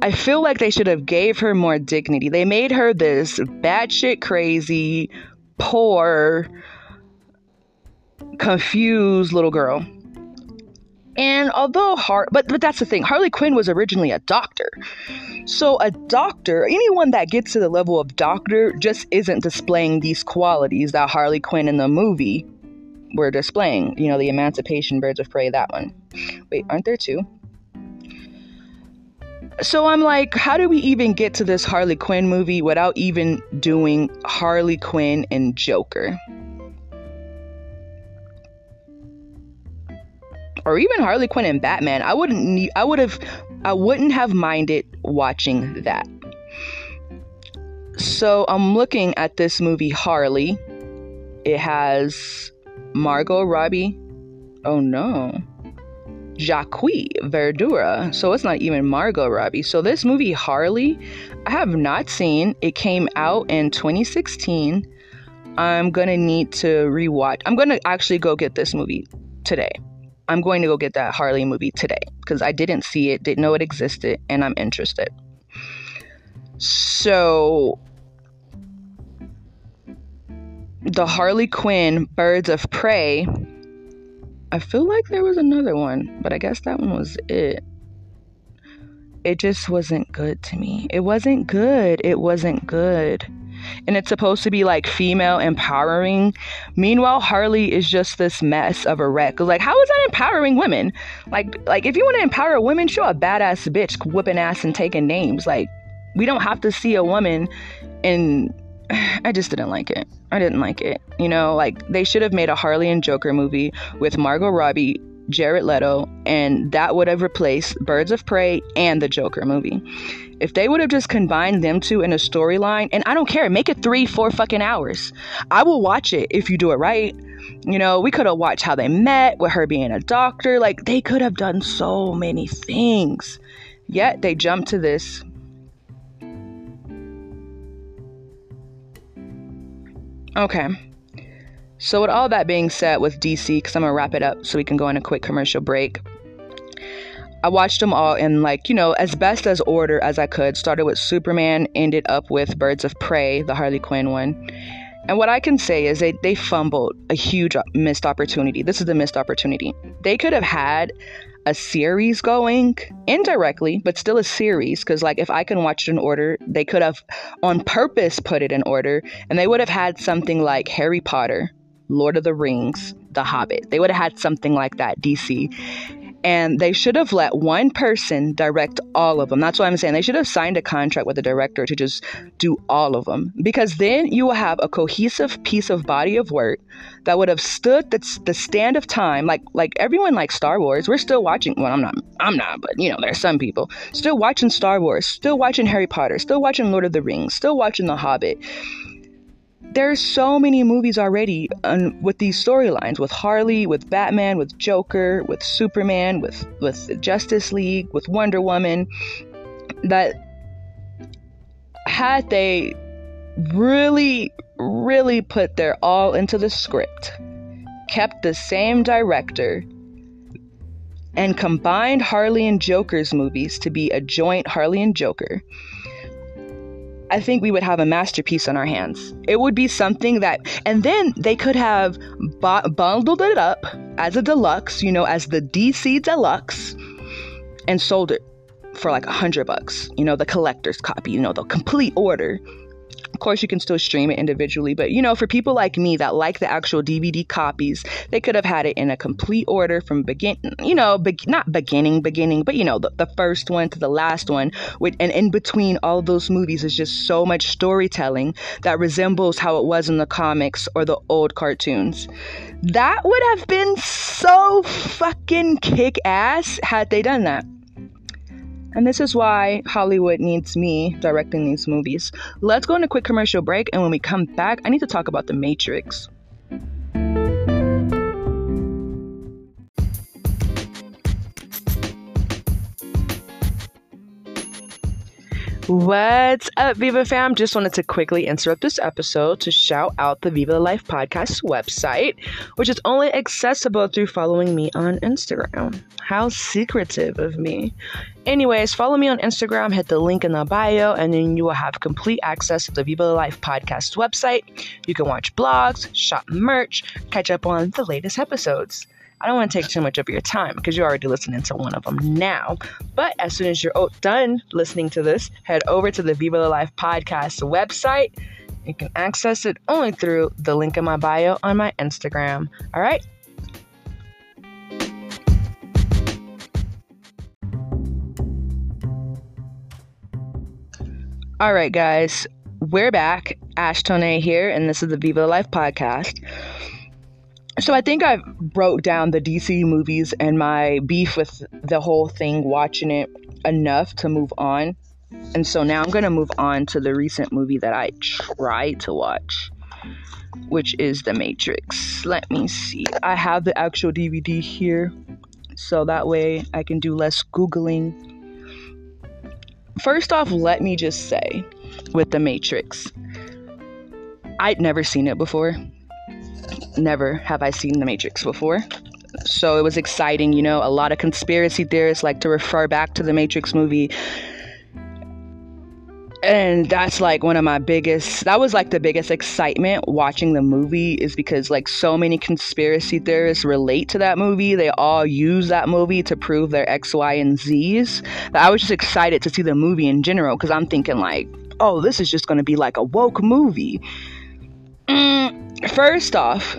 I feel like they should have gave her more dignity. They made her this batshit crazy, poor, confused little girl. And although Har but but that's the thing, Harley Quinn was originally a doctor. So a doctor, anyone that gets to the level of doctor just isn't displaying these qualities that Harley Quinn in the movie were displaying. You know, the Emancipation Birds of Prey, that one. Wait, aren't there two? So I'm like, how do we even get to this Harley Quinn movie without even doing Harley Quinn and Joker? Or even Harley Quinn and Batman. I wouldn't need I would have I wouldn't have minded watching that. So I'm looking at this movie Harley. It has Margot Robbie. Oh no. Jacques Verdura. So it's not even Margot Robbie. So this movie, Harley, I have not seen. It came out in 2016. I'm gonna need to rewatch. I'm gonna actually go get this movie today. I'm going to go get that Harley movie today because I didn't see it, didn't know it existed, and I'm interested. So, the Harley Quinn Birds of Prey I feel like there was another one, but I guess that one was it. It just wasn't good to me. It wasn't good. It wasn't good. And it's supposed to be like female empowering. Meanwhile, Harley is just this mess of a wreck. Like, how is that empowering women? Like, like if you want to empower women, show a badass bitch whooping ass and taking names. Like, we don't have to see a woman in *sighs* I just didn't like it. I didn't like it. You know, like they should have made a Harley and Joker movie with Margot Robbie, Jared Leto, and that would have replaced Birds of Prey and the Joker movie. If they would have just combined them two in a storyline, and I don't care, make it three, four fucking hours. I will watch it if you do it right. You know, we could have watched how they met with her being a doctor. Like, they could have done so many things. Yet they jumped to this Okay. So, with all that being said with DC, because I'm going to wrap it up so we can go on a quick commercial break. I watched them all in, like, you know, as best as order as I could. Started with Superman, ended up with Birds of Prey, the Harley Quinn one. And what I can say is they, they fumbled a huge uh, missed opportunity. This is the missed opportunity. They could have had a series going indirectly, but still a series. Because, like, if I can watch it in order, they could have on purpose put it in order, and they would have had something like Harry Potter, Lord of the Rings, The Hobbit. They would have had something like that, DC and they should have let one person direct all of them. That's what I'm saying. They should have signed a contract with the director to just do all of them because then you will have a cohesive piece of body of work that would have stood the, the stand of time. Like like everyone likes Star Wars. We're still watching. Well, I'm not. I'm not. But you know, there's some people still watching Star Wars, still watching Harry Potter, still watching Lord of the Rings, still watching The Hobbit there's so many movies already um, with these storylines with Harley, with Batman, with Joker, with Superman, with with Justice League, with Wonder Woman that had they really really put their all into the script, kept the same director and combined Harley and Joker's movies to be a joint Harley and Joker I think we would have a masterpiece on our hands. It would be something that, and then they could have b- bundled it up as a deluxe, you know, as the DC deluxe, and sold it for like a hundred bucks. You know, the collector's copy, you know, the complete order. Of course, you can still stream it individually, but you know, for people like me that like the actual DVD copies, they could have had it in a complete order from begin, you know, be- not beginning, beginning, but you know, the, the first one to the last one. With and in between all those movies is just so much storytelling that resembles how it was in the comics or the old cartoons. That would have been so fucking kick ass had they done that. And this is why Hollywood needs me directing these movies. Let's go on a quick commercial break, and when we come back, I need to talk about The Matrix. What's up, Viva fam? Just wanted to quickly interrupt this episode to shout out the Viva Life podcast website, which is only accessible through following me on Instagram. How secretive of me. Anyways, follow me on Instagram, hit the link in the bio, and then you will have complete access to the Viva Life podcast website. You can watch blogs, shop merch, catch up on the latest episodes. I don't want to take too much of your time because you're already listening to one of them now. But as soon as you're oh, done listening to this, head over to the Viva La Life podcast website. You can access it only through the link in my bio on my Instagram. All right? All right, guys, we're back. Ash Tonee here, and this is the Viva La Life podcast. So I think I wrote down the DC movies and my beef with the whole thing, watching it enough to move on. And so now I'm gonna move on to the recent movie that I tried to watch, which is The Matrix. Let me see. I have the actual DVD here, so that way I can do less Googling First off, let me just say with The Matrix, I'd never seen it before. Never have I seen The Matrix before. So it was exciting, you know. A lot of conspiracy theorists like to refer back to the Matrix movie and that's like one of my biggest that was like the biggest excitement watching the movie is because like so many conspiracy theorists relate to that movie they all use that movie to prove their x y and z's that i was just excited to see the movie in general because i'm thinking like oh this is just going to be like a woke movie mm, first off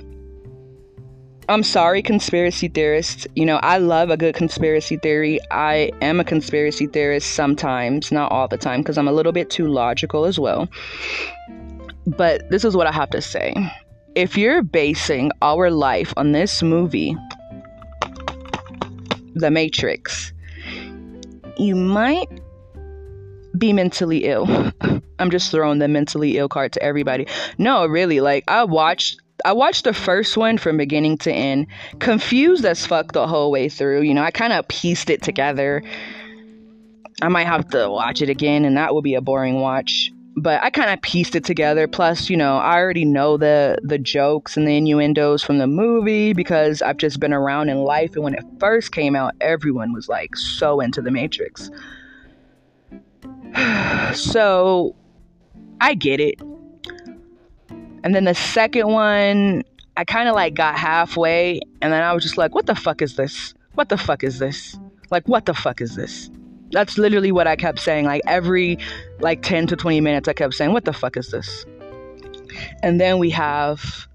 I'm sorry, conspiracy theorists. You know, I love a good conspiracy theory. I am a conspiracy theorist sometimes, not all the time, because I'm a little bit too logical as well. But this is what I have to say. If you're basing our life on this movie, The Matrix, you might be mentally ill. *laughs* I'm just throwing the mentally ill card to everybody. No, really, like I watched I watched the first one from beginning to end, confused as fuck the whole way through. You know, I kind of pieced it together. I might have to watch it again, and that will be a boring watch. But I kind of pieced it together. Plus, you know, I already know the the jokes and the innuendos from the movie because I've just been around in life. And when it first came out, everyone was like so into the Matrix. So I get it. And then the second one, I kind of like got halfway and then I was just like, what the fuck is this? What the fuck is this? Like, what the fuck is this? That's literally what I kept saying. Like, every like 10 to 20 minutes, I kept saying, what the fuck is this? And then we have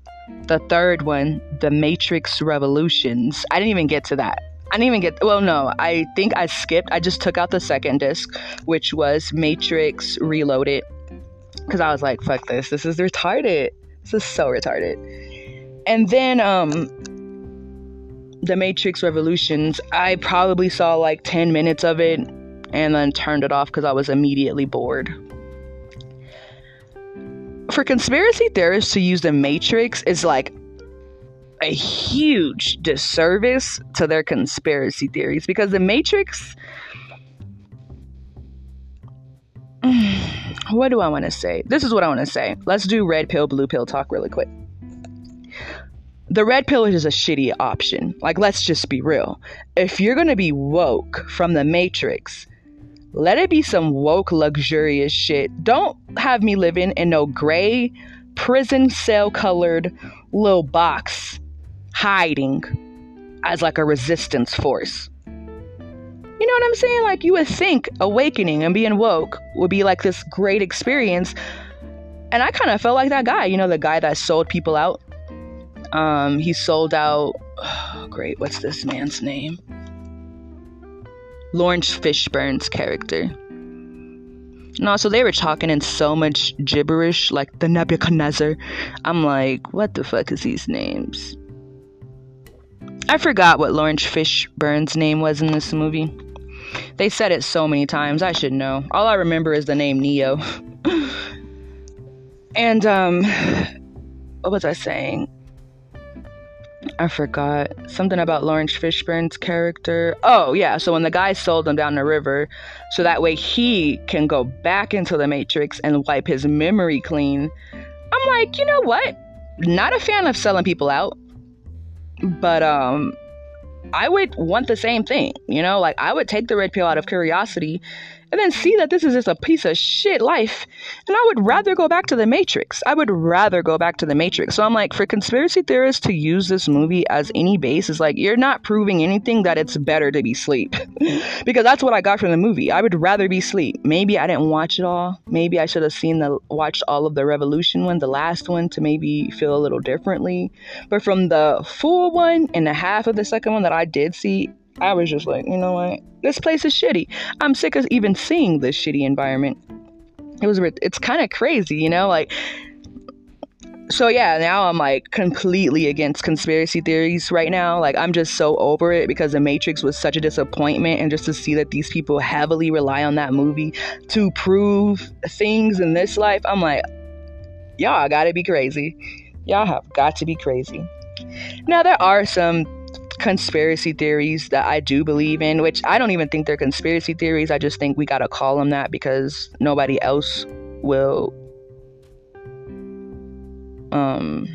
the third one, The Matrix Revolutions. I didn't even get to that. I didn't even get, well, no, I think I skipped. I just took out the second disc, which was Matrix Reloaded because I was like, fuck this. This is retarded. This is so retarded. And then um The Matrix Revolutions, I probably saw like 10 minutes of it and then turned it off because I was immediately bored. For conspiracy theorists to use the Matrix is like a huge disservice to their conspiracy theories because the Matrix *sighs* what do I want to say? This is what I want to say. Let's do red pill, blue pill talk really quick. The red pill is a shitty option. Like, let's just be real. If you're going to be woke from the Matrix, let it be some woke, luxurious shit. Don't have me living in no gray, prison cell colored little box hiding as like a resistance force. You know what I'm saying? Like, you would think awakening and being woke would be like this great experience. And I kind of felt like that guy, you know, the guy that sold people out. Um, he sold out. Oh, *sighs* great, what's this man's name? Laurence Fishburne's character. No, so they were talking in so much gibberish, like the Nebuchadnezzar. I'm like, what the fuck is these names? I forgot what Laurence Fishburne's name was in this movie. They said it so many times, I should know. All I remember is the name Neo. *laughs* and, um, what was I saying? I forgot. Something about Laurence Fishburne's character. Oh, yeah. So when the guy sold him down the river, so that way he can go back into the Matrix and wipe his memory clean. I'm like, you know what? Not a fan of selling people out. But um I would want the same thing, you know, like I would take the red pill out of curiosity and then see that this is just a piece of shit life. And I would rather go back to the Matrix. I would rather go back to the Matrix. So I'm like, for conspiracy theorists to use this movie as any base is like, you're not proving anything that it's better to be sleep. *laughs* because that's what I got from the movie. I would rather be sleep. Maybe I didn't watch it all. Maybe I should have seen the watched all of the Revolution one, the last one, to maybe feel a little differently. But from the full one and the half of the second one that I did see, I was just like, you know what? This place is shitty. I'm sick of even seeing this shitty environment. It was it's kind of crazy, you know, like so yeah, now I'm like completely against conspiracy theories right now. Like I'm just so over it because The Matrix was such a disappointment and just to see that these people heavily rely on that movie to prove things in this life, I'm like y'all got to be crazy. Y'all have got to be crazy. Now there are some conspiracy theories that I do believe in, which I don't even think they're conspiracy theories. I just think we got to call them that because nobody else will um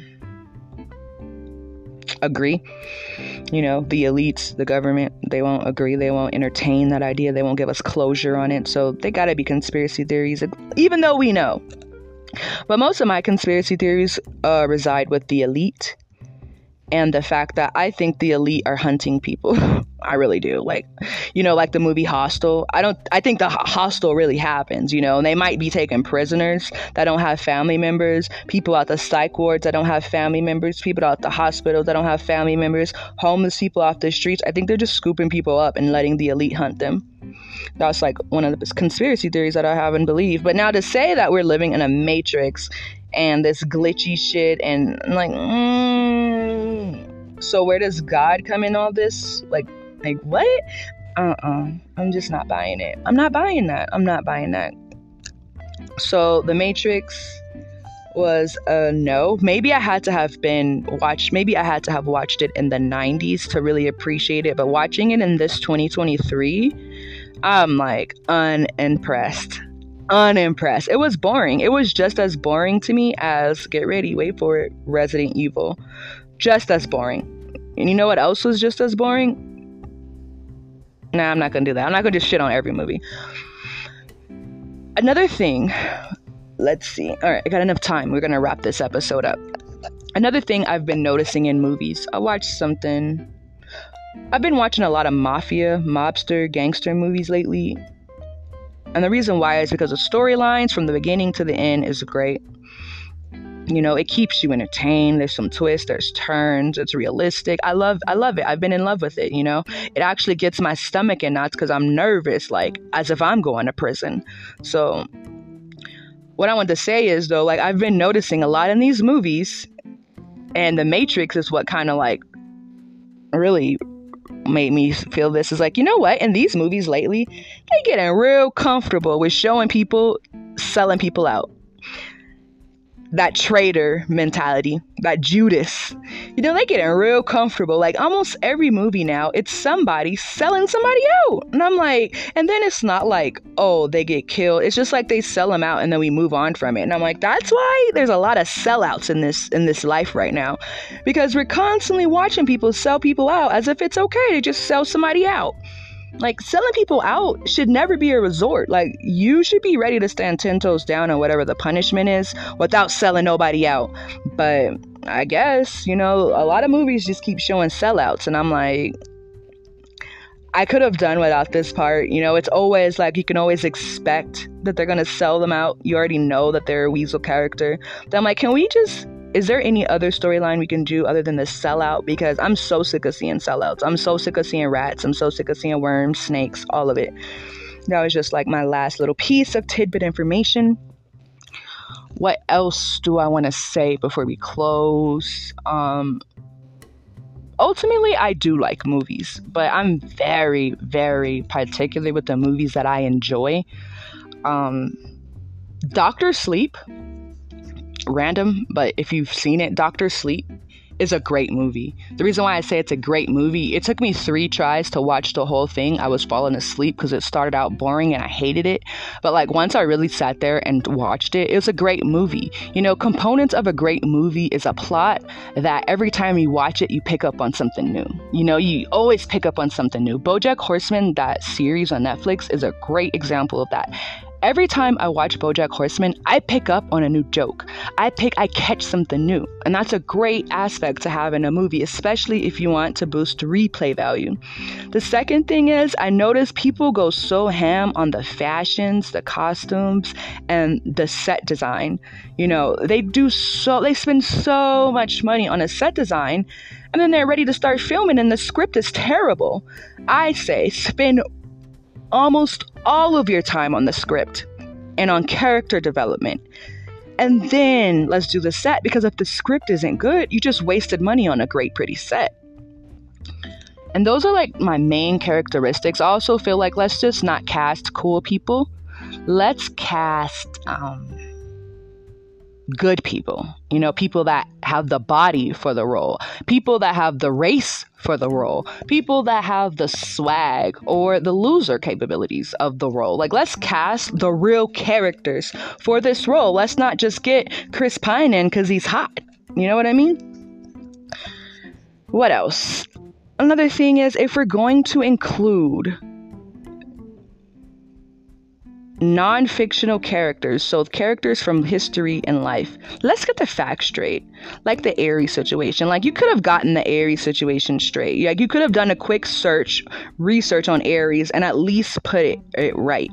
agree. You know, the elites, the government, they won't agree. They won't entertain that idea. They won't give us closure on it. So they got to be conspiracy theories, even though we know. But most of my conspiracy theories uh, reside with the elite and the fact that I think the elite are hunting people. *laughs* I really do. Like, you know, like the movie Hostel. I don't. I think the hostel really happens. You know, and they might be taking prisoners that don't have family members, people at the psych wards that don't have family members, people at the hospitals that don't have family members, homeless people off the streets. I think they're just scooping people up and letting the elite hunt them. That's like one of the conspiracy theories that I haven't believed. But now to say that we're living in a matrix and this glitchy shit and I'm like. Mm, so where does God come in all this? Like, like what? Uh-uh. I'm just not buying it. I'm not buying that. I'm not buying that. So The Matrix was a no. Maybe I had to have been watched. Maybe I had to have watched it in the 90s to really appreciate it. But watching it in this 2023, I'm like unimpressed. Unimpressed. It was boring. It was just as boring to me as get ready, wait for it, Resident Evil just as boring. And you know what else was just as boring? Nah, I'm not gonna do that. I'm not gonna just shit on every movie. Another thing, let's see. All right, I got enough time. We're gonna wrap this episode up. Another thing I've been noticing in movies, I watched something. I've been watching a lot of mafia, mobster, gangster movies lately. And the reason why is because the storylines from the beginning to the end is great. You know, it keeps you entertained. There's some twists, there's turns, it's realistic. I love I love it. I've been in love with it, you know. It actually gets my stomach in knots because I'm nervous, like as if I'm going to prison. So what I want to say is though, like I've been noticing a lot in these movies, and the Matrix is what kind of like really made me feel this is like, you know what? In these movies lately, they getting real comfortable with showing people selling people out that traitor mentality, that Judas. You know, they getting real comfortable. Like almost every movie now, it's somebody selling somebody out. And I'm like, and then it's not like, oh, they get killed. It's just like they sell them out and then we move on from it. And I'm like, that's why there's a lot of sellouts in this in this life right now. Because we're constantly watching people sell people out as if it's okay to just sell somebody out. Like selling people out should never be a resort. Like you should be ready to stand 10 toes down on whatever the punishment is without selling nobody out. But I guess, you know, a lot of movies just keep showing sellouts and I'm like I could have done without this part. You know, it's always like you can always expect that they're gonna sell them out. You already know that they're a weasel character. But I'm like, can we just is there any other storyline we can do other than the sellout? Because I'm so sick of seeing sellouts. I'm so sick of seeing rats. I'm so sick of seeing worms, snakes, all of it. That was just like my last little piece of tidbit information. What else do I want to say before we close? Um, ultimately, I do like movies, but I'm very, very particular with the movies that I enjoy. Um, Doctor Sleep random, but if you've seen it, Doctor Sleep is a great movie. The reason why I say it's a great movie, it took me three tries to watch the whole thing. I was falling asleep because it started out boring and I hated it. But like once I really sat there and watched it, it was a great movie. You know, components of a great movie is a plot that every time you watch it, you pick up on something new. You know, you always pick up on something new. Bojack Horseman, that series on Netflix, is a great example of that. Every time I watch Bojack Horseman, I pick up on a new joke. I pick I catch something new. And that's a great aspect to have in a movie, especially if you want to boost replay value. The second thing is I notice people go so ham on the fashions, the costumes, and the set design. You know, they do so they spend so much money on a set design and then they're ready to start filming and the script is terrible. I say spend almost all of your time on the script and on character development. And then let's do the set because if the script isn't good, you just wasted money on a great, pretty set. And those are like my main characteristics. I also feel like let's just not cast cool people. Let's cast um, good people, you know, people that have the body for the role, people that have the race for the role, people that have the swag or the loser capabilities of the role. Like, let's cast the real characters for this role. Let's not just get Chris Pine in because he's hot. You know what I mean? What else? Another thing is if we're going to include non fictional characters, so characters from history and life. Let's get the facts straight. Like the Ares situation. Like you could have gotten the Ares situation straight. Like you could have done a quick search, research on Ares, and at least put it, it right.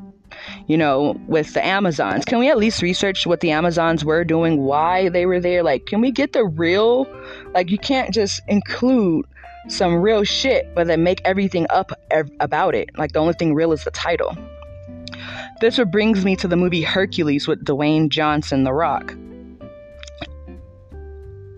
You know, with the Amazons. Can we at least research what the Amazons were doing, why they were there? Like, can we get the real? Like, you can't just include some real shit, but then make everything up ev- about it. Like, the only thing real is the title. This brings me to the movie Hercules with Dwayne Johnson, The Rock.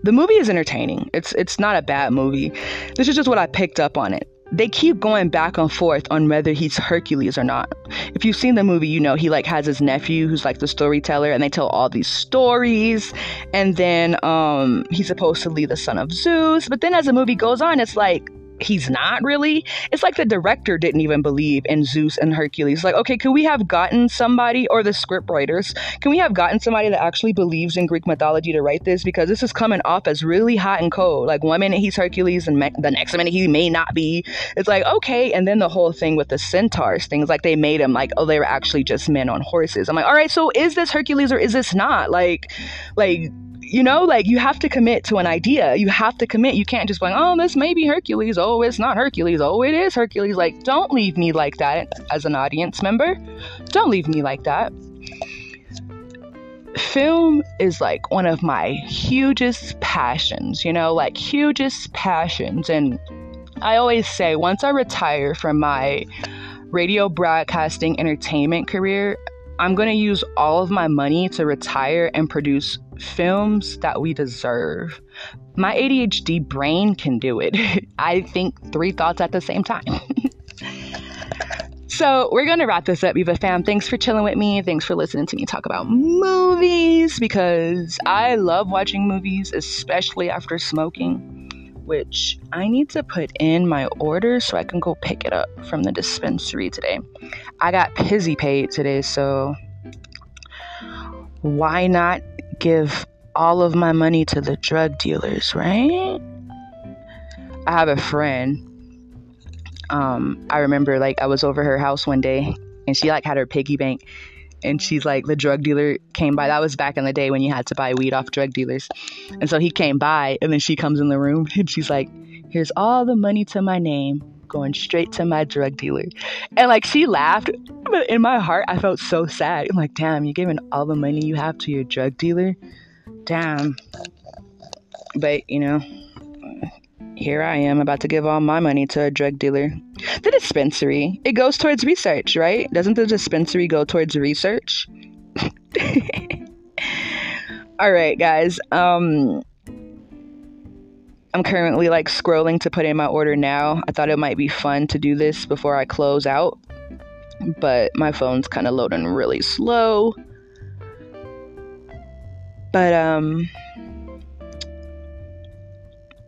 The movie is entertaining. It's it's not a bad movie. This is just what I picked up on it. They keep going back and forth on whether he's Hercules or not. If you've seen the movie, you know he like has his nephew who's like the storyteller and they tell all these stories and then um he's supposed to be the son of Zeus, but then as the movie goes on, it's like he's not really. It's like the director didn't even believe in Zeus and Hercules. Like, okay, could we have gotten somebody, or the script writers, can we have gotten somebody that actually believes in Greek mythology to write this? Because this is coming off as really hot and cold. Like, one minute he's Hercules, and me- the next minute he may not be. It's like, okay. And then the whole thing with the centaurs, things like they made him like, oh, they were actually just men on horses. I'm like, all right, so is this Hercules or is this not? Like, like, you know, like you have to commit to an idea. You have to commit. You can't just like, oh, this may be Hercules. Oh, it's not Hercules. Oh, it is Hercules. Like, don't leave me like that as an audience member. Don't leave me like that. Film is like one of my hugest passions, you know, like hugest passions. And I always say, once I retire from my radio broadcasting entertainment career, I'm going to use all of my money to retire and produce films that we deserve. My ADHD brain can do it. *laughs* I think three thoughts at the same time. *laughs* so, we're going to wrap this up, Viva fam. Thanks for chilling with me. Thanks for listening to me talk about movies because I love watching movies, especially after smoking which I need to put in my order so I can go pick it up from the dispensary today. I got Pizzy paid today, so why not give all of my money to the drug dealers, right? I have a friend. Um, I remember like I was over her house one day and she like had her piggy bank and she's like the drug dealer came by that was back in the day when you had to buy weed off drug dealers and so he came by and then she comes in the room *laughs* and she's like here's all the money to my name going straight to my drug dealer and like she laughed but in my heart i felt so sad i'm like damn you're giving all the money you have to your drug dealer damn but you know here I am about to give all my money to a drug dealer. The dispensary, it goes towards research, right? Doesn't the dispensary go towards research? *laughs* all right, guys. Um I'm currently like scrolling to put in my order now. I thought it might be fun to do this before I close out, but my phone's kind of loading really slow. But um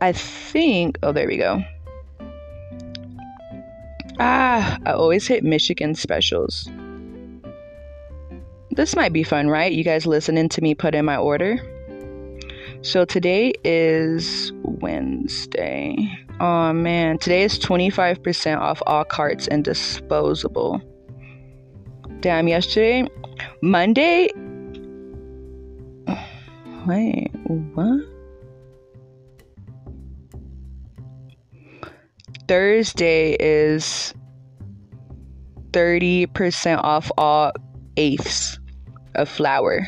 I think, oh, there we go. Ah, I always hit Michigan specials. This might be fun, right? You guys listening to me put in my order. So today is Wednesday. Oh man, today is 25% off all carts and disposable. Damn, yesterday, Monday. Wait, what? Thursday is 30% off all eighths of flour.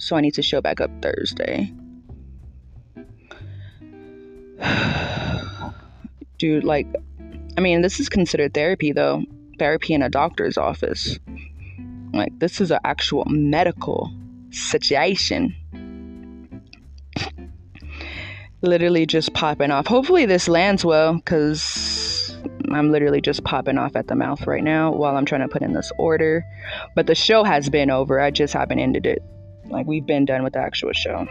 So I need to show back up Thursday. *sighs* Dude, like, I mean, this is considered therapy though. Therapy in a doctor's office. Like, this is an actual medical situation. literally just popping off. Hopefully, this lands well because I'm literally just popping off at the mouth right now while I'm trying to put in this order. But the show has been over. I just haven't ended it. Like, we've been done with the actual show.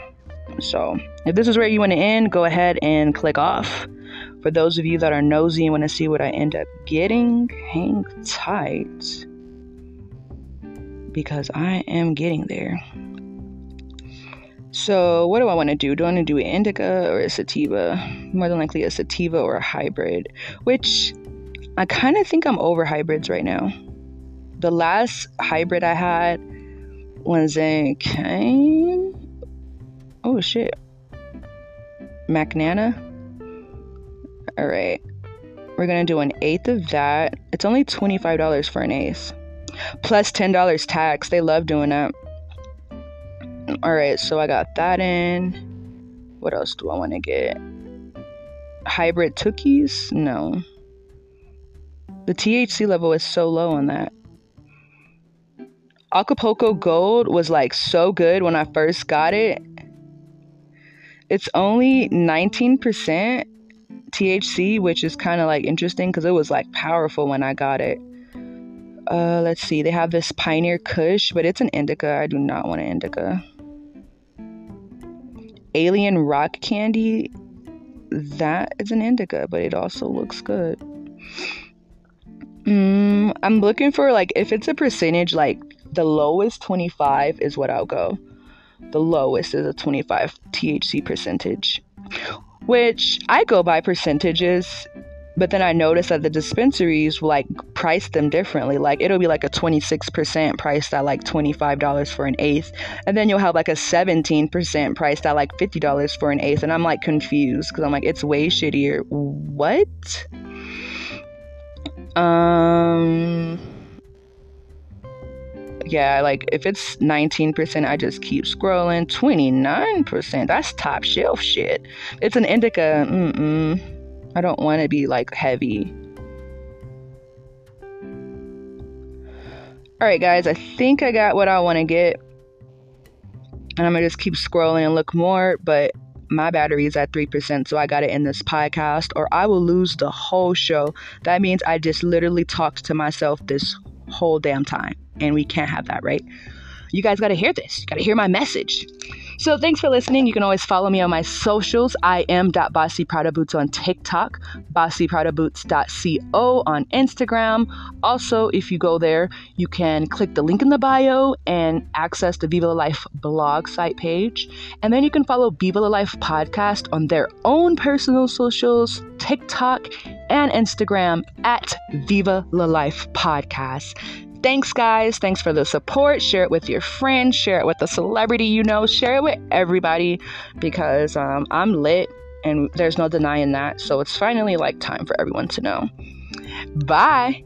So, if this is where you want to end, go ahead and click off. For those of you that are nosy and want to see what I end up getting, hang tight because I am getting there. So, what do I want to do? Do I want to do indica or a sativa? More than likely a sativa or a hybrid, which I kind of think I'm over hybrids right now. The last hybrid I had was a cane. Oh shit. Macnana. All right. We're going to do an eighth of that. It's only $25 for an eighth. Plus $10 tax. They love doing that. All right, so I got that in. What else do I want to get? Hybrid cookies? No. The THC level is so low on that. Acapulco Gold was like so good when I first got it. It's only 19% THC, which is kind of like interesting because it was like powerful when I got it. Uh, let's see, they have this Pioneer Kush, but it's an indica. I do not want an indica alien rock candy that is an indica but it also looks good mm, i'm looking for like if it's a percentage like the lowest 25 is what i'll go the lowest is a 25 thc percentage which i go by percentages but then I noticed that the dispensaries like price them differently. Like it'll be like a 26% priced at like $25 for an eighth. And then you'll have like a 17% priced at like $50 for an eighth. And I'm like confused because I'm like, it's way shittier. What? Um yeah, like if it's 19%, I just keep scrolling. 29%, that's top shelf shit. It's an indica. Mm-mm. I don't want to be like heavy. Alright, guys, I think I got what I want to get. And I'm going to just keep scrolling and look more, but my battery is at 3%, so I got to end this podcast or I will lose the whole show. That means I just literally talked to myself this whole damn time. And we can't have that, right? You guys got to hear this. You got to hear my message. So thanks for listening. You can always follow me on my socials. I am Bossy Prada Boots on TikTok, bossypradaboots.co on Instagram. Also, if you go there, you can click the link in the bio and access the Viva La Life blog site page. And then you can follow Viva La Life podcast on their own personal socials, TikTok and Instagram at Viva La Life Podcast. Thanks, guys. Thanks for the support. Share it with your friends. Share it with a celebrity you know. Share it with everybody because um, I'm lit and there's no denying that. So it's finally like time for everyone to know. Bye.